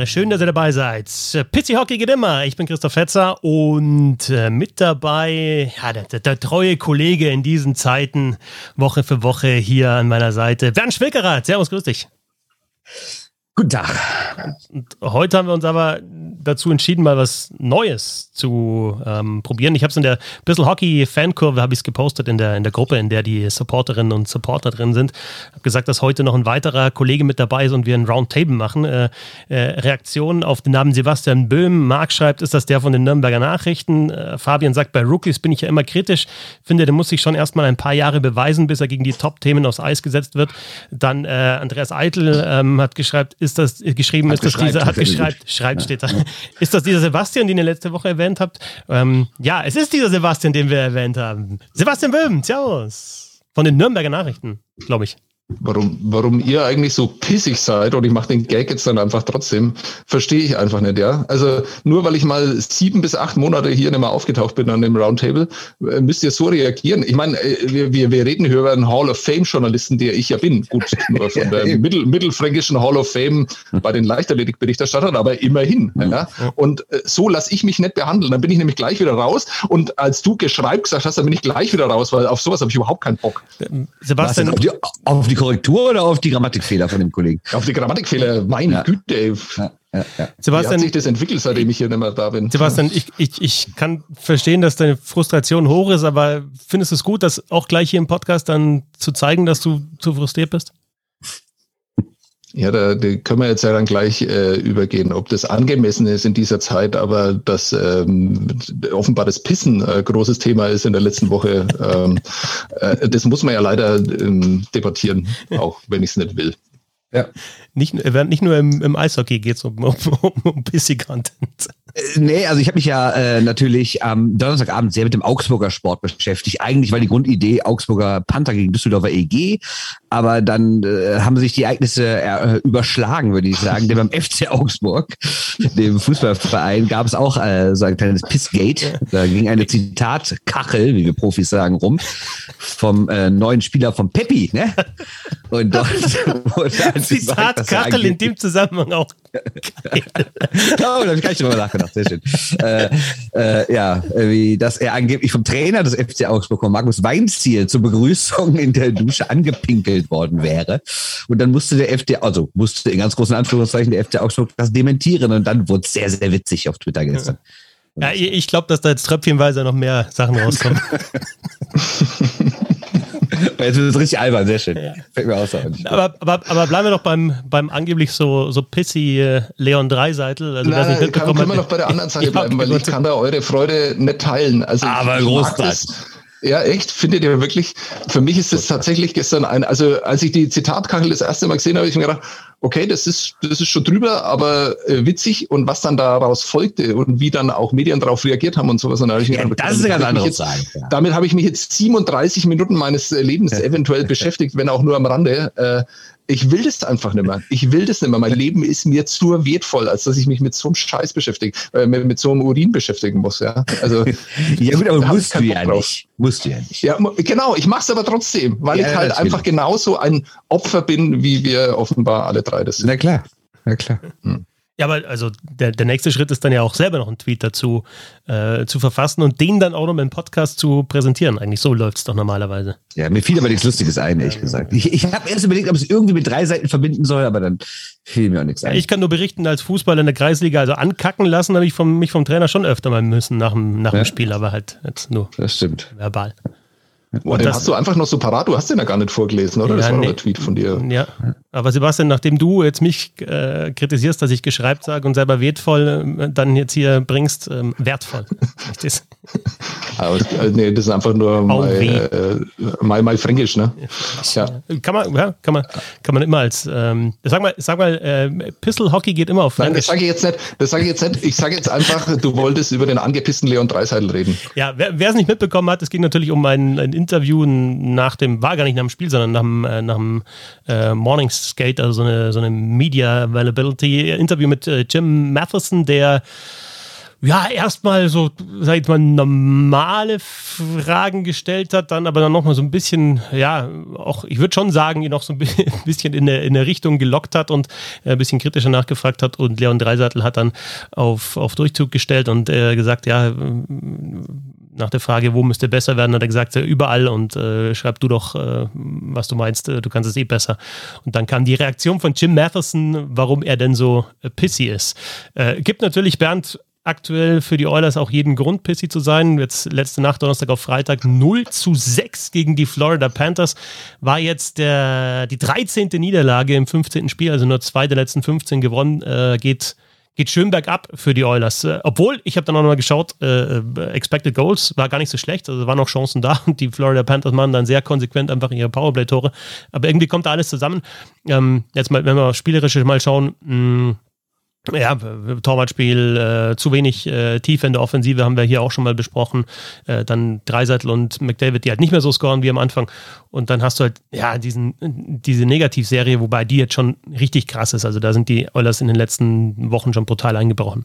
Belvedere. Schön, dass ihr dabei seid. Pizzi Hockey geht immer. Ich bin Christoph Fetzer und äh, mit dabei ja, der, der, der, treue Kollege in diesen Zeiten, Woche für Woche hier an meiner Seite, Bernd Schwickerath. Servus, grüß dich. Guten Tag. Und heute haben wir uns aber dazu entschieden, mal was Neues zu ähm, probieren. Ich habe es in der Bissl Hockey Fankurve habe ich es gepostet in der in der Gruppe, in der die Supporterinnen und Supporter drin sind. Habe gesagt, dass heute noch ein weiterer Kollege mit dabei ist und wir ein Roundtable machen. Äh, äh, Reaktionen auf den Namen Sebastian Böhm. Marc schreibt, ist das der von den Nürnberger Nachrichten? Äh, Fabian sagt, bei Rookies bin ich ja immer kritisch. Finde, der muss sich schon erstmal ein paar Jahre beweisen, bis er gegen die Top-Themen aufs Eis gesetzt wird. Dann äh, Andreas Eitel ähm, hat geschrieben, ist das äh, geschrieben, hat ist das dieser, hat geschrieben, schreibt, steht da. Ist das dieser Sebastian, den ihr letzte Woche erwähnt habt? Ähm, ja, es ist dieser Sebastian, den wir erwähnt haben. Sebastian Böhm, servus. Von den Nürnberger Nachrichten, glaube ich. Warum, warum ihr eigentlich so pissig seid und ich mache den Gag jetzt dann einfach trotzdem, verstehe ich einfach nicht, ja. Also nur weil ich mal sieben bis acht Monate hier nicht mehr aufgetaucht bin an dem Roundtable, äh, müsst ihr so reagieren. Ich meine, äh, wir, wir, wir reden hier über einen Hall of Fame-Journalisten, der ich ja bin. Gut, nur von der mittel, mittelfränkischen Hall of Fame bei den Leichtathletik-Berichterstattern, aber immerhin. Ja. Und äh, so lasse ich mich nicht behandeln. Dann bin ich nämlich gleich wieder raus. Und als du geschreibt gesagt hast, dann bin ich gleich wieder raus, weil auf sowas habe ich überhaupt keinen Bock. Sebastian, auf die, auf die Korrektur oder auf die Grammatikfehler von dem Kollegen? Auf die Grammatikfehler, meine ja. Güte. Ja, ja, ja. Sebastian, Wie hat sich das entwickelt, seitdem ich hier nicht mehr da bin? Sebastian, ich, ich, ich kann verstehen, dass deine Frustration hoch ist, aber findest du es gut, das auch gleich hier im Podcast dann zu zeigen, dass du zu frustriert bist? Ja, da, da können wir jetzt ja dann gleich äh, übergehen, ob das angemessen ist in dieser Zeit, aber dass ähm, offenbar das Pissen äh, großes Thema ist in der letzten Woche, ähm, äh, das muss man ja leider ähm, debattieren, auch wenn ich es nicht will. Ja. Nicht, nicht nur im, im Eishockey geht es um, um, um, um Content. Äh, nee, also ich habe mich ja äh, natürlich am Donnerstagabend sehr mit dem Augsburger Sport beschäftigt. Eigentlich war die Grundidee Augsburger Panther gegen Düsseldorfer EG, aber dann äh, haben sich die Ereignisse äh, überschlagen, würde ich sagen. Denn beim FC Augsburg, dem Fußballverein, gab es auch äh, so ein kleines Pissgate. Da ging eine Zitatkachel, wie wir Profis sagen, rum, vom äh, neuen Spieler von Peppi. Ne? Und dort wurde Zitatkachel in dem Zusammenhang auch geil. oh, da habe ich gar nicht drüber nachgedacht sehr schön. äh, äh, ja, wie, dass er angeblich vom Trainer des FC Augsburg, Markus Weinziel, zur Begrüßung in der Dusche angepinkelt worden wäre. Und dann musste der FC, also musste in ganz großen Anführungszeichen der FC Augsburg das dementieren. Und dann wurde es sehr, sehr witzig auf Twitter gestern. Ja, ich glaube, dass da jetzt tröpfchenweise noch mehr Sachen rauskommen. Jetzt wird es richtig albern, sehr schön. Ja. Fällt mir aus. Aber, aber, aber bleiben wir doch beim, beim angeblich so, so pissy äh, Leon Dreiseitel. Also, nein, nein, kann, können wir noch bei der anderen Seite bleiben, weil ich kann da eure Freude nicht teilen. Also aber großartig. Ja, echt? Findet ihr wirklich? Für mich ist es tatsächlich gestern ein, also als ich die Zitatkachel das erste Mal gesehen habe, habe ich mir gedacht, okay, das ist, das ist schon drüber, aber äh, witzig und was dann daraus folgte und wie dann auch Medien darauf reagiert haben und sowas. Und da habe ich ja, gedacht, das ist ganz anderes sagen. Ja. Damit habe ich mich jetzt 37 Minuten meines Lebens eventuell beschäftigt, wenn auch nur am Rande. Äh, ich will das einfach nicht mehr. Ich will das nicht mehr. Mein Leben ist mir zu wertvoll, als dass ich mich mit so einem Scheiß beschäftige, äh, mit, mit, so einem Urin beschäftigen muss. Ja, also, ja gut, aber musst du ja nicht. Musst du ja nicht. Ja, genau. Ich mache es aber trotzdem, weil ja, ich halt einfach genauso ein Opfer bin, wie wir offenbar alle drei das sind. Na klar. Na klar. Hm. Ja, aber also der, der nächste Schritt ist dann ja auch selber noch einen Tweet dazu äh, zu verfassen und den dann auch noch im Podcast zu präsentieren. Eigentlich so läuft es doch normalerweise. Ja, mir fiel aber nichts Lustiges ein, ehrlich gesagt. Ich, ich habe erst überlegt, ob es irgendwie mit drei Seiten verbinden soll, aber dann fiel mir auch nichts ein. Ich kann nur berichten, als Fußballer in der Kreisliga, also ankacken lassen habe ich vom, mich vom Trainer schon öfter mal müssen nach dem, nach dem Spiel, aber halt jetzt nur das stimmt. verbal. Boah, den hast du einfach noch so parat, du hast den ja gar nicht vorgelesen, oder? Ja, das war nee. ein Tweet von dir. Ja, aber Sebastian, nachdem du jetzt mich äh, kritisierst, dass ich geschreibt sage und selber wertvoll äh, dann jetzt hier bringst, ähm, wertvoll. das. aber, äh, nee, das ist einfach nur mal, äh, mal, mal fränkisch, ne? Ja. Kann man, ja, kann man, kann man immer als, ähm, sag mal, sag mal, äh, Pistol Hockey geht immer auf Fränkisch. Nein, das sage ich jetzt nicht, das sage ich jetzt nicht. Ich sage jetzt einfach, du wolltest über den angepissten Leon Dreiseitel reden. Ja, wer es nicht mitbekommen hat, es ging natürlich um ein, ein Interview nach dem, war gar nicht nach dem Spiel, sondern nach dem, äh, nach dem äh, Morning Skate, also so eine, so eine Media Availability Interview mit äh, Jim Matheson, der ja, erstmal so, sag ich mal, normale Fragen gestellt hat, dann aber dann nochmal so ein bisschen, ja, auch, ich würde schon sagen, ihn noch so ein bisschen in der, in der Richtung gelockt hat und ein bisschen kritischer nachgefragt hat. Und Leon Dreisattel hat dann auf, auf Durchzug gestellt und äh, gesagt, ja, nach der Frage, wo müsste besser werden, hat er gesagt, überall und äh, schreib du doch, äh, was du meinst, äh, du kannst es eh besser. Und dann kam die Reaktion von Jim Matheson, warum er denn so äh, pissy ist. Äh, gibt natürlich Bernd aktuell für die Oilers auch jeden Grund, pissy zu sein. Jetzt letzte Nacht, Donnerstag auf Freitag, 0 zu 6 gegen die Florida Panthers. War jetzt der, die 13. Niederlage im 15. Spiel, also nur zwei der letzten 15 gewonnen. Äh, geht, geht schön bergab für die Oilers. Äh, obwohl, ich habe dann auch nochmal geschaut, äh, äh, Expected Goals war gar nicht so schlecht. Also waren noch Chancen da und die Florida Panthers machen dann sehr konsequent einfach ihre Powerplay-Tore. Aber irgendwie kommt da alles zusammen. Ähm, jetzt mal, wenn wir spielerisch mal schauen, mh, hm, ja, Torwartspiel, äh, zu wenig äh, Tiefe in der Offensive haben wir hier auch schon mal besprochen. Äh, dann Dreiseitel und McDavid, die halt nicht mehr so scoren wie am Anfang. Und dann hast du halt, ja, diesen, diese Negativserie, wobei die jetzt schon richtig krass ist. Also da sind die Oilers in den letzten Wochen schon brutal eingebrochen.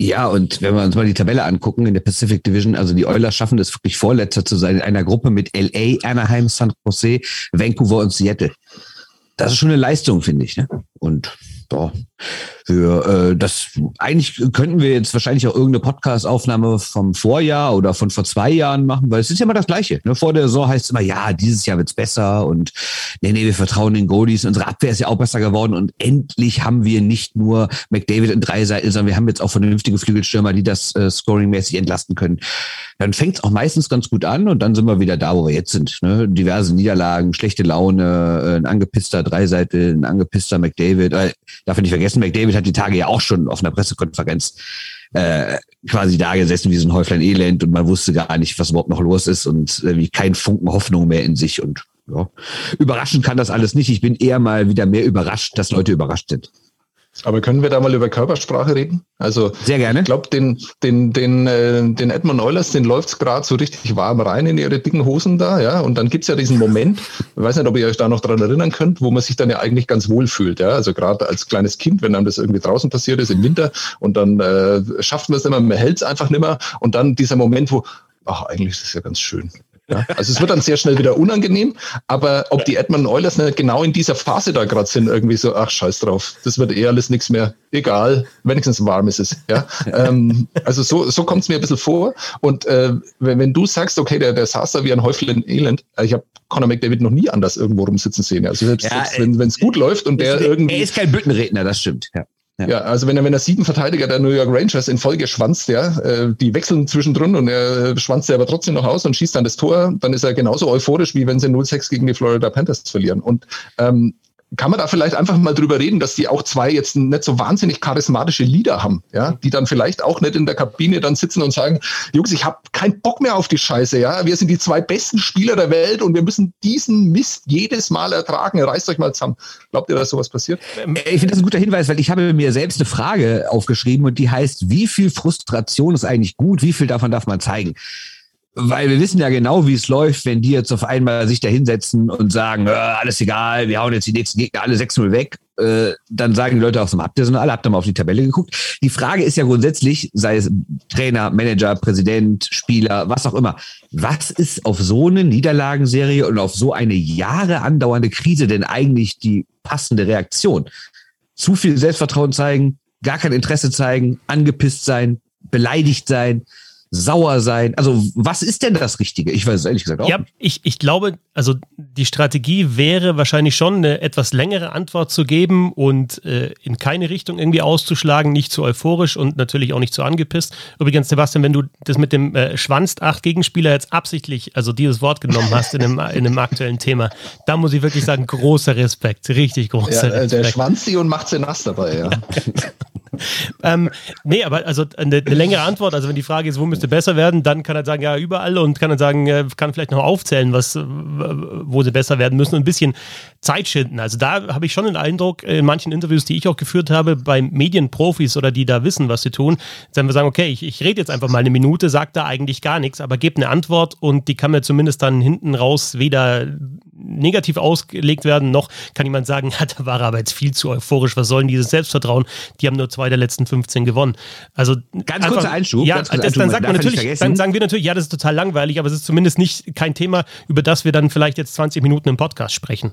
Ja, und wenn wir uns mal die Tabelle angucken in der Pacific Division, also die Oilers schaffen es wirklich Vorletzter zu sein in einer Gruppe mit LA, Anaheim, San Jose, Vancouver und Seattle. Das ist schon eine Leistung, finde ich. Ne? Und doch. Für äh, das eigentlich könnten wir jetzt wahrscheinlich auch irgendeine Podcast-Aufnahme vom Vorjahr oder von vor zwei Jahren machen, weil es ist ja immer das Gleiche. Ne? Vor der Saison heißt es immer, ja, dieses Jahr wird's besser und nee, nee, wir vertrauen den Goldies. Unsere Abwehr ist ja auch besser geworden und endlich haben wir nicht nur McDavid in drei Seiten, sondern wir haben jetzt auch vernünftige Flügelstürmer, die das äh, scoringmäßig entlasten können. Dann fängt's auch meistens ganz gut an und dann sind wir wieder da, wo wir jetzt sind. Ne? Diverse Niederlagen, schlechte Laune, äh, ein angepisster Dreiseite, ein angepisster McDavid. Äh, darf ich nicht vergessen, McDavid hat die Tage ja auch schon auf einer Pressekonferenz äh, quasi da gesessen wie so ein Häuflein Elend und man wusste gar nicht, was überhaupt noch los ist und äh, wie kein Funken Hoffnung mehr in sich und ja. Überraschen kann das alles nicht. Ich bin eher mal wieder mehr überrascht, dass Leute überrascht sind. Aber können wir da mal über Körpersprache reden? Also sehr gerne. Ich glaube, den, den, den, äh, den Edmund Eulers, den läuft's gerade so richtig warm rein in ihre dicken Hosen da, ja. Und dann gibt's ja diesen Moment, ich weiß nicht, ob ihr euch da noch dran erinnern könnt, wo man sich dann ja eigentlich ganz wohl fühlt, ja. Also gerade als kleines Kind, wenn einem das irgendwie draußen passiert ist im Winter und dann äh, schafft man es nicht mehr, man hält's einfach nicht mehr. Und dann dieser Moment, wo, ach, eigentlich ist es ja ganz schön. Ja, also es wird dann sehr schnell wieder unangenehm, aber ob die Edmonton Oilers nicht genau in dieser Phase da gerade sind, irgendwie so, ach scheiß drauf, das wird eh alles nichts mehr, egal, wenigstens warm ist es. Ja? ähm, also so, so kommt es mir ein bisschen vor. Und äh, wenn, wenn du sagst, okay, der, der saß da wie ein Häufel in Elend, äh, ich habe Conor McDavid noch nie anders irgendwo rumsitzen sehen. Also selbst, ja, selbst wenn es gut läuft und der irgendwie. Er ist kein Büttenredner, das stimmt. Ja. Ja. ja, also wenn er, wenn er sieben Verteidiger der New York Rangers in Folge schwanzt, ja, äh, die wechseln zwischendrin und er schwanzt er aber trotzdem noch aus und schießt dann das Tor, dann ist er genauso euphorisch, wie wenn sie 0-6 gegen die Florida Panthers verlieren. Und ähm, kann man da vielleicht einfach mal drüber reden, dass die auch zwei jetzt nicht so wahnsinnig charismatische Leader haben, ja, die dann vielleicht auch nicht in der Kabine dann sitzen und sagen, Jungs, ich habe keinen Bock mehr auf die Scheiße, ja, wir sind die zwei besten Spieler der Welt und wir müssen diesen Mist jedes Mal ertragen. Reißt euch mal zusammen. Glaubt ihr, dass sowas passiert? Ähm, ich finde das ein guter Hinweis, weil ich habe mir selbst eine Frage aufgeschrieben und die heißt, wie viel Frustration ist eigentlich gut? Wie viel davon darf man zeigen? Weil wir wissen ja genau, wie es läuft, wenn die jetzt auf einmal sich da hinsetzen und sagen, äh, alles egal, wir hauen jetzt die nächsten Gegner alle 6-0 weg. Äh, dann sagen die Leute auch so, habt ihr so alle, habt ihr mal auf die Tabelle geguckt? Die Frage ist ja grundsätzlich, sei es Trainer, Manager, Präsident, Spieler, was auch immer, was ist auf so eine Niederlagenserie und auf so eine Jahre andauernde Krise denn eigentlich die passende Reaktion? Zu viel Selbstvertrauen zeigen, gar kein Interesse zeigen, angepisst sein, beleidigt sein, sauer sein? Also, was ist denn das Richtige? Ich weiß es ehrlich gesagt auch. Ja, ich, ich glaube, also die Strategie wäre wahrscheinlich schon eine etwas längere Antwort zu geben und äh, in keine Richtung irgendwie auszuschlagen, nicht zu euphorisch und natürlich auch nicht zu angepisst. Übrigens, Sebastian, wenn du das mit dem äh, schwanzt acht Gegenspieler jetzt absichtlich, also dieses Wort genommen hast in einem, in einem aktuellen Thema, da muss ich wirklich sagen, großer Respekt, richtig großer ja, Respekt. Der schwanzt sie und macht sie nass dabei, ja. ähm, nee, aber also eine, eine, längere Antwort, also wenn die Frage ist, wo müsste besser werden, dann kann er sagen, ja, überall und kann er sagen, äh, kann vielleicht noch aufzählen, was, wo sie besser werden müssen und ein bisschen Zeit schinden. Also da habe ich schon den Eindruck, in manchen Interviews, die ich auch geführt habe, bei Medienprofis oder die da wissen, was sie tun, dann wir sagen, okay, ich, ich rede jetzt einfach mal eine Minute, sage da eigentlich gar nichts, aber gebe eine Antwort und die kann mir zumindest dann hinten raus weder negativ ausgelegt werden, noch kann jemand sagen, ja, da war er aber jetzt viel zu euphorisch, was soll denn dieses Selbstvertrauen? Die haben nur zwei zwei der letzten 15 gewonnen. Also ganz einfach, kurzer Einschub. Ja, kurzer Einschub, dann, sagt man natürlich, dann sagen wir natürlich, ja, das ist total langweilig, aber es ist zumindest nicht kein Thema, über das wir dann vielleicht jetzt 20 Minuten im Podcast sprechen.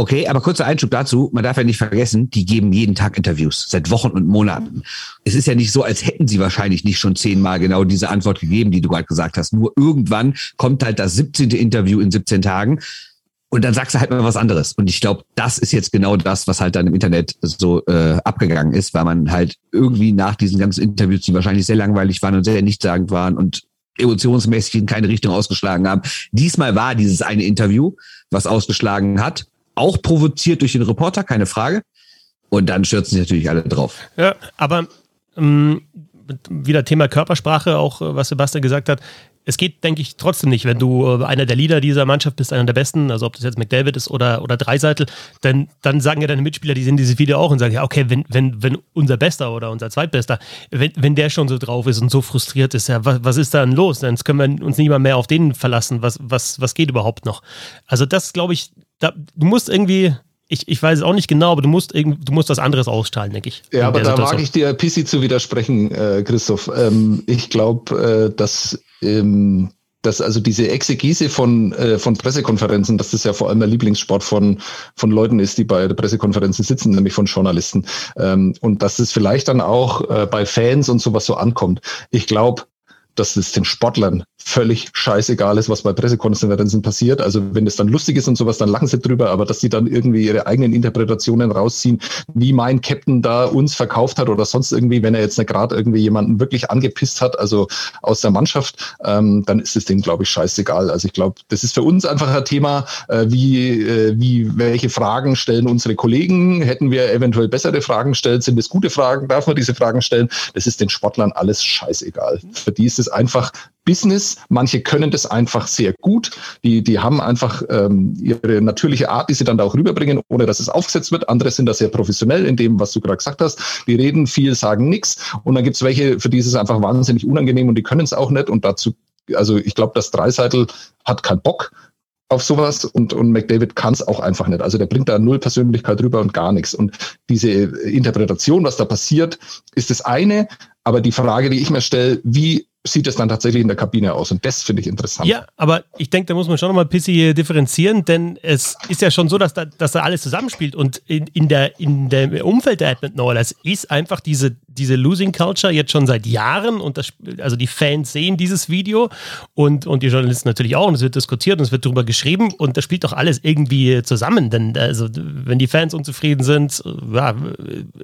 Okay, aber kurzer Einschub dazu. Man darf ja nicht vergessen, die geben jeden Tag Interviews, seit Wochen und Monaten. Es ist ja nicht so, als hätten sie wahrscheinlich nicht schon zehnmal genau diese Antwort gegeben, die du gerade gesagt hast. Nur irgendwann kommt halt das 17. Interview in 17 Tagen. Und dann sagst du halt mal was anderes. Und ich glaube, das ist jetzt genau das, was halt dann im Internet so äh, abgegangen ist, weil man halt irgendwie nach diesen ganzen Interviews, die wahrscheinlich sehr langweilig waren und sehr nichtssagend waren und emotionsmäßig in keine Richtung ausgeschlagen haben. Diesmal war dieses eine Interview, was ausgeschlagen hat auch provoziert durch den Reporter, keine Frage. Und dann stürzen sich natürlich alle drauf. Ja, aber ähm, wieder Thema Körpersprache, auch äh, was Sebastian gesagt hat. Es geht, denke ich, trotzdem nicht, wenn du äh, einer der Leader dieser Mannschaft bist, einer der Besten, also ob das jetzt McDavid ist oder, oder Dreiseitel, dann, dann sagen ja deine Mitspieler, die sehen dieses Video auch und sagen, ja, okay, wenn, wenn, wenn unser Bester oder unser Zweitbester, wenn, wenn der schon so drauf ist und so frustriert ist, ja, was, was ist da denn los? Dann können wir uns nicht mal mehr auf den verlassen. Was, was, was geht überhaupt noch? Also das, glaube ich, da, du musst irgendwie, ich, ich weiß es auch nicht genau, aber du musst du musst was anderes ausstrahlen, denke ich. Ja, aber da mag ich dir Pissi zu widersprechen, äh, Christoph. Ähm, ich glaube, äh, dass ähm, dass also diese Exegese von, äh, von Pressekonferenzen, dass das ja vor allem der Lieblingssport von, von Leuten ist, die bei der Pressekonferenzen sitzen, nämlich von Journalisten. Ähm, und dass es vielleicht dann auch äh, bei Fans und sowas so ankommt. Ich glaube, dass es den Sportlern völlig scheißegal ist, was bei Pressekonferenzen passiert. Also wenn es dann lustig ist und sowas, dann lachen sie drüber, aber dass sie dann irgendwie ihre eigenen Interpretationen rausziehen, wie mein Captain da uns verkauft hat oder sonst irgendwie, wenn er jetzt gerade irgendwie jemanden wirklich angepisst hat, also aus der Mannschaft, ähm, dann ist es dem, glaube ich, scheißegal. Also ich glaube, das ist für uns einfach ein Thema, äh, wie, äh, wie, welche Fragen stellen unsere Kollegen? Hätten wir eventuell bessere Fragen gestellt? Sind es gute Fragen? Darf man diese Fragen stellen? Das ist den Sportlern alles scheißegal. Für die ist es einfach Business. Manche können das einfach sehr gut. Die, die haben einfach ähm, ihre natürliche Art, die sie dann da auch rüberbringen, ohne dass es aufgesetzt wird. Andere sind da sehr professionell in dem, was du gerade gesagt hast. Die reden viel, sagen nichts. Und dann gibt es welche, für die ist es einfach wahnsinnig unangenehm und die können es auch nicht. Und dazu, also ich glaube, das Dreiseitel hat keinen Bock auf sowas und, und McDavid kann es auch einfach nicht. Also der bringt da null Persönlichkeit rüber und gar nichts. Und diese Interpretation, was da passiert, ist das eine. Aber die Frage, die ich mir stelle, wie sieht es dann tatsächlich in der Kabine aus. Und das finde ich interessant. Ja, aber ich denke, da muss man schon nochmal ein bisschen differenzieren, denn es ist ja schon so, dass da, dass da alles zusammenspielt. Und in, in, der, in dem Umfeld der Edmonton Oilers ist einfach diese, diese Losing Culture jetzt schon seit Jahren. Und das, also die Fans sehen dieses Video und, und die Journalisten natürlich auch. Und es wird diskutiert und es wird darüber geschrieben. Und das spielt doch alles irgendwie zusammen. Denn also, wenn die Fans unzufrieden sind, ja,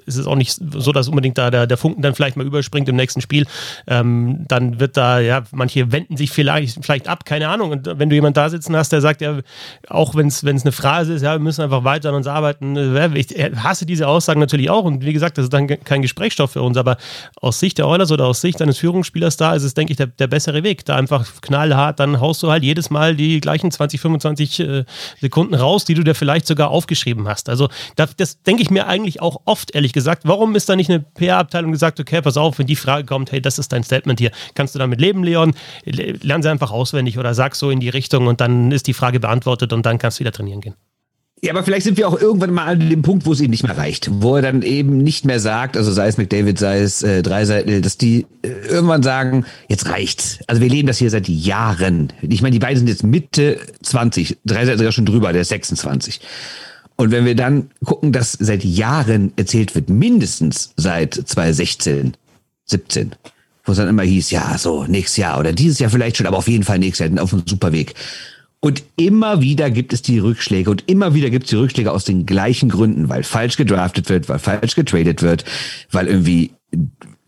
ist es auch nicht so, dass unbedingt da der, der Funken dann vielleicht mal überspringt im nächsten Spiel. Ähm, dann wird da, ja, manche wenden sich vielleicht, vielleicht ab, keine Ahnung. Und wenn du jemanden da sitzen hast, der sagt, ja, auch wenn es eine Phrase ist, ja, wir müssen einfach weiter an uns arbeiten. Ich hasse diese Aussagen natürlich auch. Und wie gesagt, das ist dann kein Gesprächsstoff für uns. Aber aus Sicht der Oilers oder aus Sicht eines Führungsspielers da ist es, denke ich, der, der bessere Weg. Da einfach knallhart, dann haust du halt jedes Mal die gleichen 20, 25 äh, Sekunden raus, die du dir vielleicht sogar aufgeschrieben hast. Also das, das denke ich mir eigentlich auch oft, ehrlich gesagt. Warum ist da nicht eine PR-Abteilung gesagt, okay, pass auf, wenn die Frage kommt, hey, das ist dein Statement hier, kannst du damit leben, Leon? Lern sie einfach auswendig oder sag so in die Richtung und dann ist die Frage beantwortet und dann kannst du wieder trainieren gehen. Ja, aber vielleicht sind wir auch irgendwann mal an dem Punkt, wo es ihm nicht mehr reicht, wo er dann eben nicht mehr sagt, also sei es McDavid, sei es äh, Dreiseitel, dass die äh, irgendwann sagen, jetzt reicht's. Also wir leben das hier seit Jahren. Ich meine, die beiden sind jetzt Mitte 20, Dreiseitel sogar schon drüber, der ist 26. Und wenn wir dann gucken, dass seit Jahren erzählt wird, mindestens seit 2016, 17, wo es dann immer hieß, ja, so nächstes Jahr oder dieses Jahr vielleicht schon, aber auf jeden Fall nächstes Jahr auf einem super Weg. Und immer wieder gibt es die Rückschläge und immer wieder gibt es die Rückschläge aus den gleichen Gründen, weil falsch gedraftet wird, weil falsch getradet wird, weil irgendwie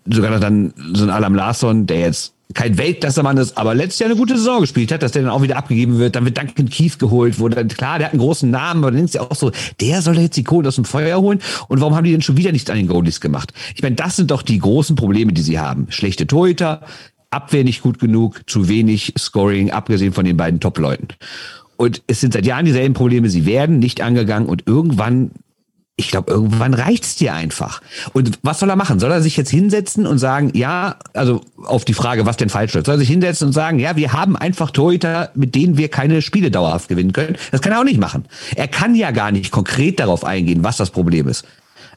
sogar noch dann so ein Alam Larsson, der jetzt kein Weltklasse-Mann ist, aber letztes Jahr eine gute Saison gespielt hat, dass der dann auch wieder abgegeben wird. Dann wird Duncan Keith geholt, wo dann, klar, der hat einen großen Namen, aber dann ist ja auch so, der soll jetzt die Kohle aus dem Feuer holen. Und warum haben die denn schon wieder nicht an den Goalies gemacht? Ich meine, das sind doch die großen Probleme, die sie haben. Schlechte Torhüter, Abwehr nicht gut genug, zu wenig Scoring, abgesehen von den beiden Top-Leuten. Und es sind seit Jahren dieselben Probleme, sie werden nicht angegangen und irgendwann ich glaube, irgendwann reicht's dir einfach. Und was soll er machen? Soll er sich jetzt hinsetzen und sagen, ja, also auf die Frage, was denn falsch wird, soll er sich hinsetzen und sagen, ja, wir haben einfach Torhüter, mit denen wir keine Spiele dauerhaft gewinnen können? Das kann er auch nicht machen. Er kann ja gar nicht konkret darauf eingehen, was das Problem ist.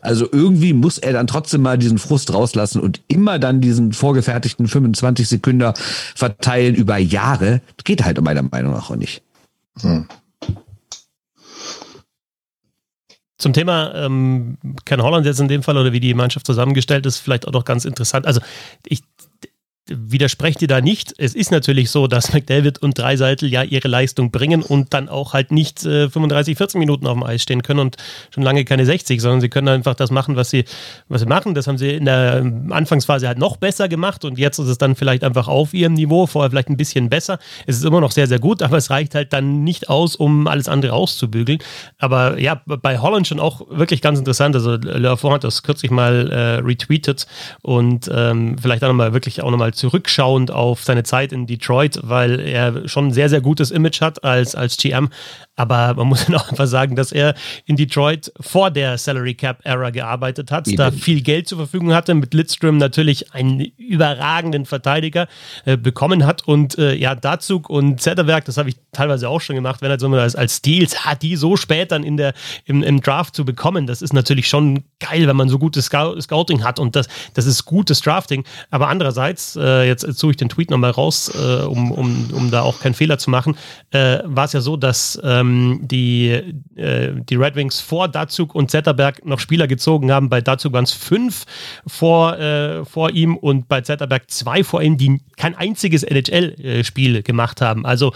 Also irgendwie muss er dann trotzdem mal diesen Frust rauslassen und immer dann diesen vorgefertigten 25 Sekunden verteilen über Jahre. Das geht halt meiner Meinung nach auch nicht. Hm. Zum Thema ähm, Ken Holland jetzt in dem Fall oder wie die Mannschaft zusammengestellt ist, vielleicht auch noch ganz interessant. Also ich widerspreche dir da nicht. Es ist natürlich so, dass McDavid und Dreiseitel ja ihre Leistung bringen und dann auch halt nicht äh, 35, 14 Minuten auf dem Eis stehen können und schon lange keine 60, sondern sie können einfach das machen, was sie, was sie machen. Das haben sie in der Anfangsphase halt noch besser gemacht und jetzt ist es dann vielleicht einfach auf ihrem Niveau, vorher vielleicht ein bisschen besser. Es ist immer noch sehr, sehr gut, aber es reicht halt dann nicht aus, um alles andere auszubügeln. Aber ja, bei Holland schon auch wirklich ganz interessant. Also Lefort hat das kürzlich mal äh, retweetet und ähm, vielleicht auch nochmal wirklich auch nochmal zurückschauend auf seine Zeit in Detroit, weil er schon ein sehr, sehr gutes Image hat als, als GM. Aber man muss auch einfach sagen, dass er in Detroit vor der Salary Cap Era gearbeitet hat, Eben. da viel Geld zur Verfügung hatte, mit Lidstrom natürlich einen überragenden Verteidiger äh, bekommen hat und äh, ja, Dazug und Zetterberg, das habe ich teilweise auch schon gemacht, wenn er so als, als Steals hat, die so spät dann in der, im, im Draft zu bekommen, das ist natürlich schon geil, wenn man so gutes Scouting hat und das, das ist gutes Drafting. Aber andererseits, äh, jetzt suche ich den Tweet nochmal raus, äh, um, um, um da auch keinen Fehler zu machen, äh, war es ja so, dass ähm, die, äh, die Red Wings vor Dazug und Zetterberg noch Spieler gezogen haben. Bei Dazug waren es fünf vor, äh, vor ihm und bei Zetterberg zwei vor ihm, die kein einziges NHL-Spiel gemacht haben. Also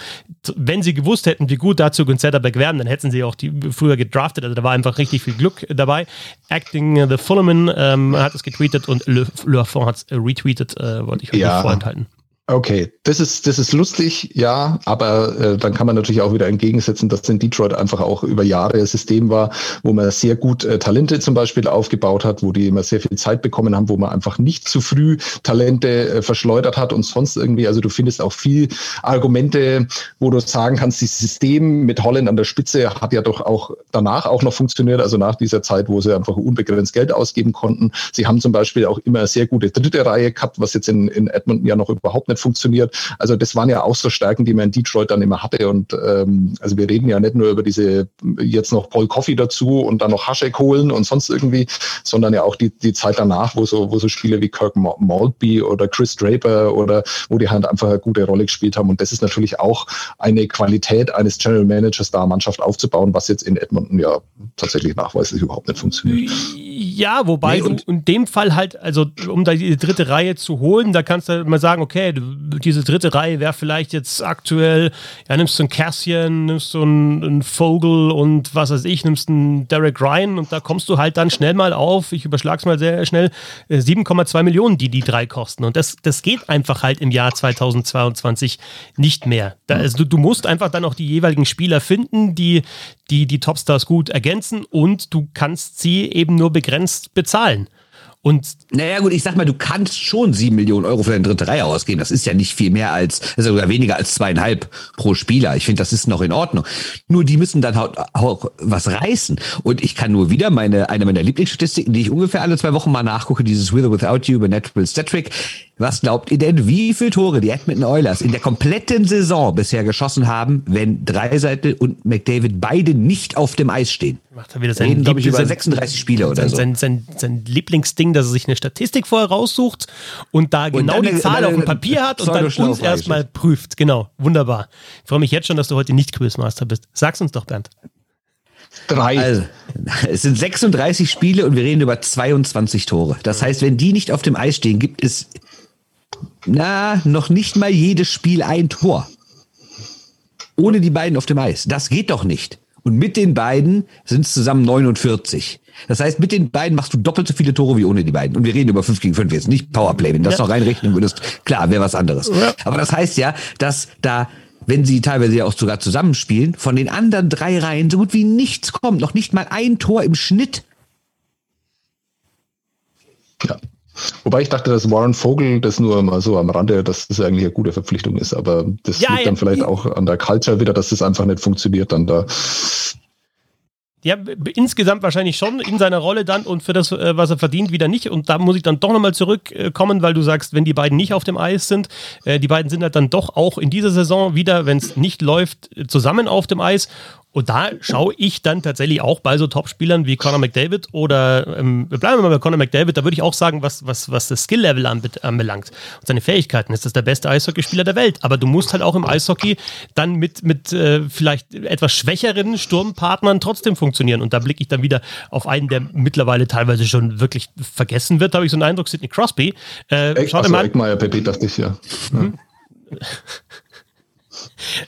wenn sie gewusst hätten, wie gut Dazug und Zetterberg werden, dann hätten sie auch die früher gedraftet. Also da war einfach richtig viel Glück dabei. Acting the Fullerman ähm, hat es getweetet und Le, Le hat es retweetet, äh, wollte ich euch ja. vorenthalten. Okay, das ist, das ist lustig, ja, aber äh, dann kann man natürlich auch wieder entgegensetzen, dass in Detroit einfach auch über Jahre ein System war, wo man sehr gut äh, Talente zum Beispiel aufgebaut hat, wo die immer sehr viel Zeit bekommen haben, wo man einfach nicht zu früh Talente äh, verschleudert hat und sonst irgendwie, also du findest auch viel Argumente, wo du sagen kannst, dieses System mit Holland an der Spitze hat ja doch auch danach auch noch funktioniert, also nach dieser Zeit, wo sie einfach unbegrenzt Geld ausgeben konnten. Sie haben zum Beispiel auch immer sehr gute dritte Reihe gehabt, was jetzt in, in Edmonton ja noch überhaupt nicht nicht funktioniert. Also das waren ja auch so Stärken, die man in Detroit dann immer hatte. Und ähm, also wir reden ja nicht nur über diese jetzt noch Paul Coffey dazu und dann noch Haschek holen und sonst irgendwie, sondern ja auch die, die Zeit danach, wo so, wo so Spiele wie Kirk Maltby oder Chris Draper oder wo die halt einfach eine gute Rolle gespielt haben. Und das ist natürlich auch eine Qualität eines General Managers, da Mannschaft aufzubauen, was jetzt in Edmonton ja tatsächlich nachweislich überhaupt nicht funktioniert. Ja, wobei nee, du in dem Fall halt, also um da die dritte Reihe zu holen, da kannst du mal sagen, okay, diese dritte Reihe wäre vielleicht jetzt aktuell, ja, nimmst du einen Cassian, nimmst du einen, einen, Vogel und was weiß ich, nimmst einen Derek Ryan und da kommst du halt dann schnell mal auf, ich überschlag's mal sehr schnell, 7,2 äh, Millionen, die die drei kosten. Und das, das geht einfach halt im Jahr 2022 nicht mehr. Da, also du, du musst einfach dann auch die jeweiligen Spieler finden, die die, die Topstars gut ergänzen und du kannst sie eben nur begrenzt bezahlen. Und naja, gut, ich sag mal, du kannst schon sieben Millionen Euro für deine dritte Reihe ausgeben. Das ist ja nicht viel mehr als, also sogar weniger als zweieinhalb pro Spieler. Ich finde, das ist noch in Ordnung. Nur die müssen dann auch, auch was reißen. Und ich kann nur wieder meine, eine meiner Lieblingsstatistiken, die ich ungefähr alle zwei Wochen mal nachgucke, dieses With or Without You über Natural Statric. Was glaubt ihr denn, wie viele Tore die Edmonton Oilers in der kompletten Saison bisher geschossen haben, wenn Dreiseitel und McDavid beide nicht auf dem Eis stehen? Macht er wieder sein, glaube ich, über 36 Spiele oder sein, so. Sein, sein, sein, Lieblingsding, dass er sich eine Statistik vorher raussucht und da genau und die Zahl auf dem Papier hat und dann uns erstmal prüft. Genau, wunderbar. Ich freue mich jetzt schon, dass du heute nicht Quizmaster bist. Sag's uns doch, Bernd. Drei. Also, es sind 36 Spiele und wir reden über 22 Tore. Das heißt, wenn die nicht auf dem Eis stehen, gibt es na, noch nicht mal jedes Spiel ein Tor. Ohne die beiden auf dem Eis. Das geht doch nicht. Und mit den beiden sind es zusammen 49. Das heißt, mit den beiden machst du doppelt so viele Tore wie ohne die beiden. Und wir reden über 5 gegen 5 jetzt, nicht Powerplay. Wenn du das ja. noch reinrechnen würdest, klar, wäre was anderes. Ja. Aber das heißt ja, dass da, wenn sie teilweise ja auch sogar zusammenspielen, von den anderen drei Reihen so gut wie nichts kommt. Noch nicht mal ein Tor im Schnitt. Ja. Wobei ich dachte, dass Warren Vogel das nur mal so am Rande, dass das eigentlich eine gute Verpflichtung ist, aber das ja, liegt ja, dann vielleicht auch an der Culture wieder, dass das einfach nicht funktioniert dann da. Ja, insgesamt wahrscheinlich schon in seiner Rolle dann und für das, äh, was er verdient, wieder nicht. Und da muss ich dann doch nochmal zurückkommen, weil du sagst, wenn die beiden nicht auf dem Eis sind, äh, die beiden sind halt dann doch auch in dieser Saison wieder, wenn es nicht läuft, zusammen auf dem Eis. Und da schaue ich dann tatsächlich auch bei so Topspielern wie Conor McDavid oder ähm, bleiben wir mal bei Conor McDavid, da würde ich auch sagen, was, was, was das Skill-Level anbelangt und seine Fähigkeiten, ist das der beste Eishockeyspieler der Welt. Aber du musst halt auch im Eishockey dann mit, mit äh, vielleicht etwas schwächeren Sturmpartnern trotzdem funktionieren. Und da blicke ich dann wieder auf einen, der mittlerweile teilweise schon wirklich vergessen wird, habe ich so einen Eindruck, Sidney Crosby. Äh, schaut mal Eckmeier, Pepe, dachte ich ja. Mhm.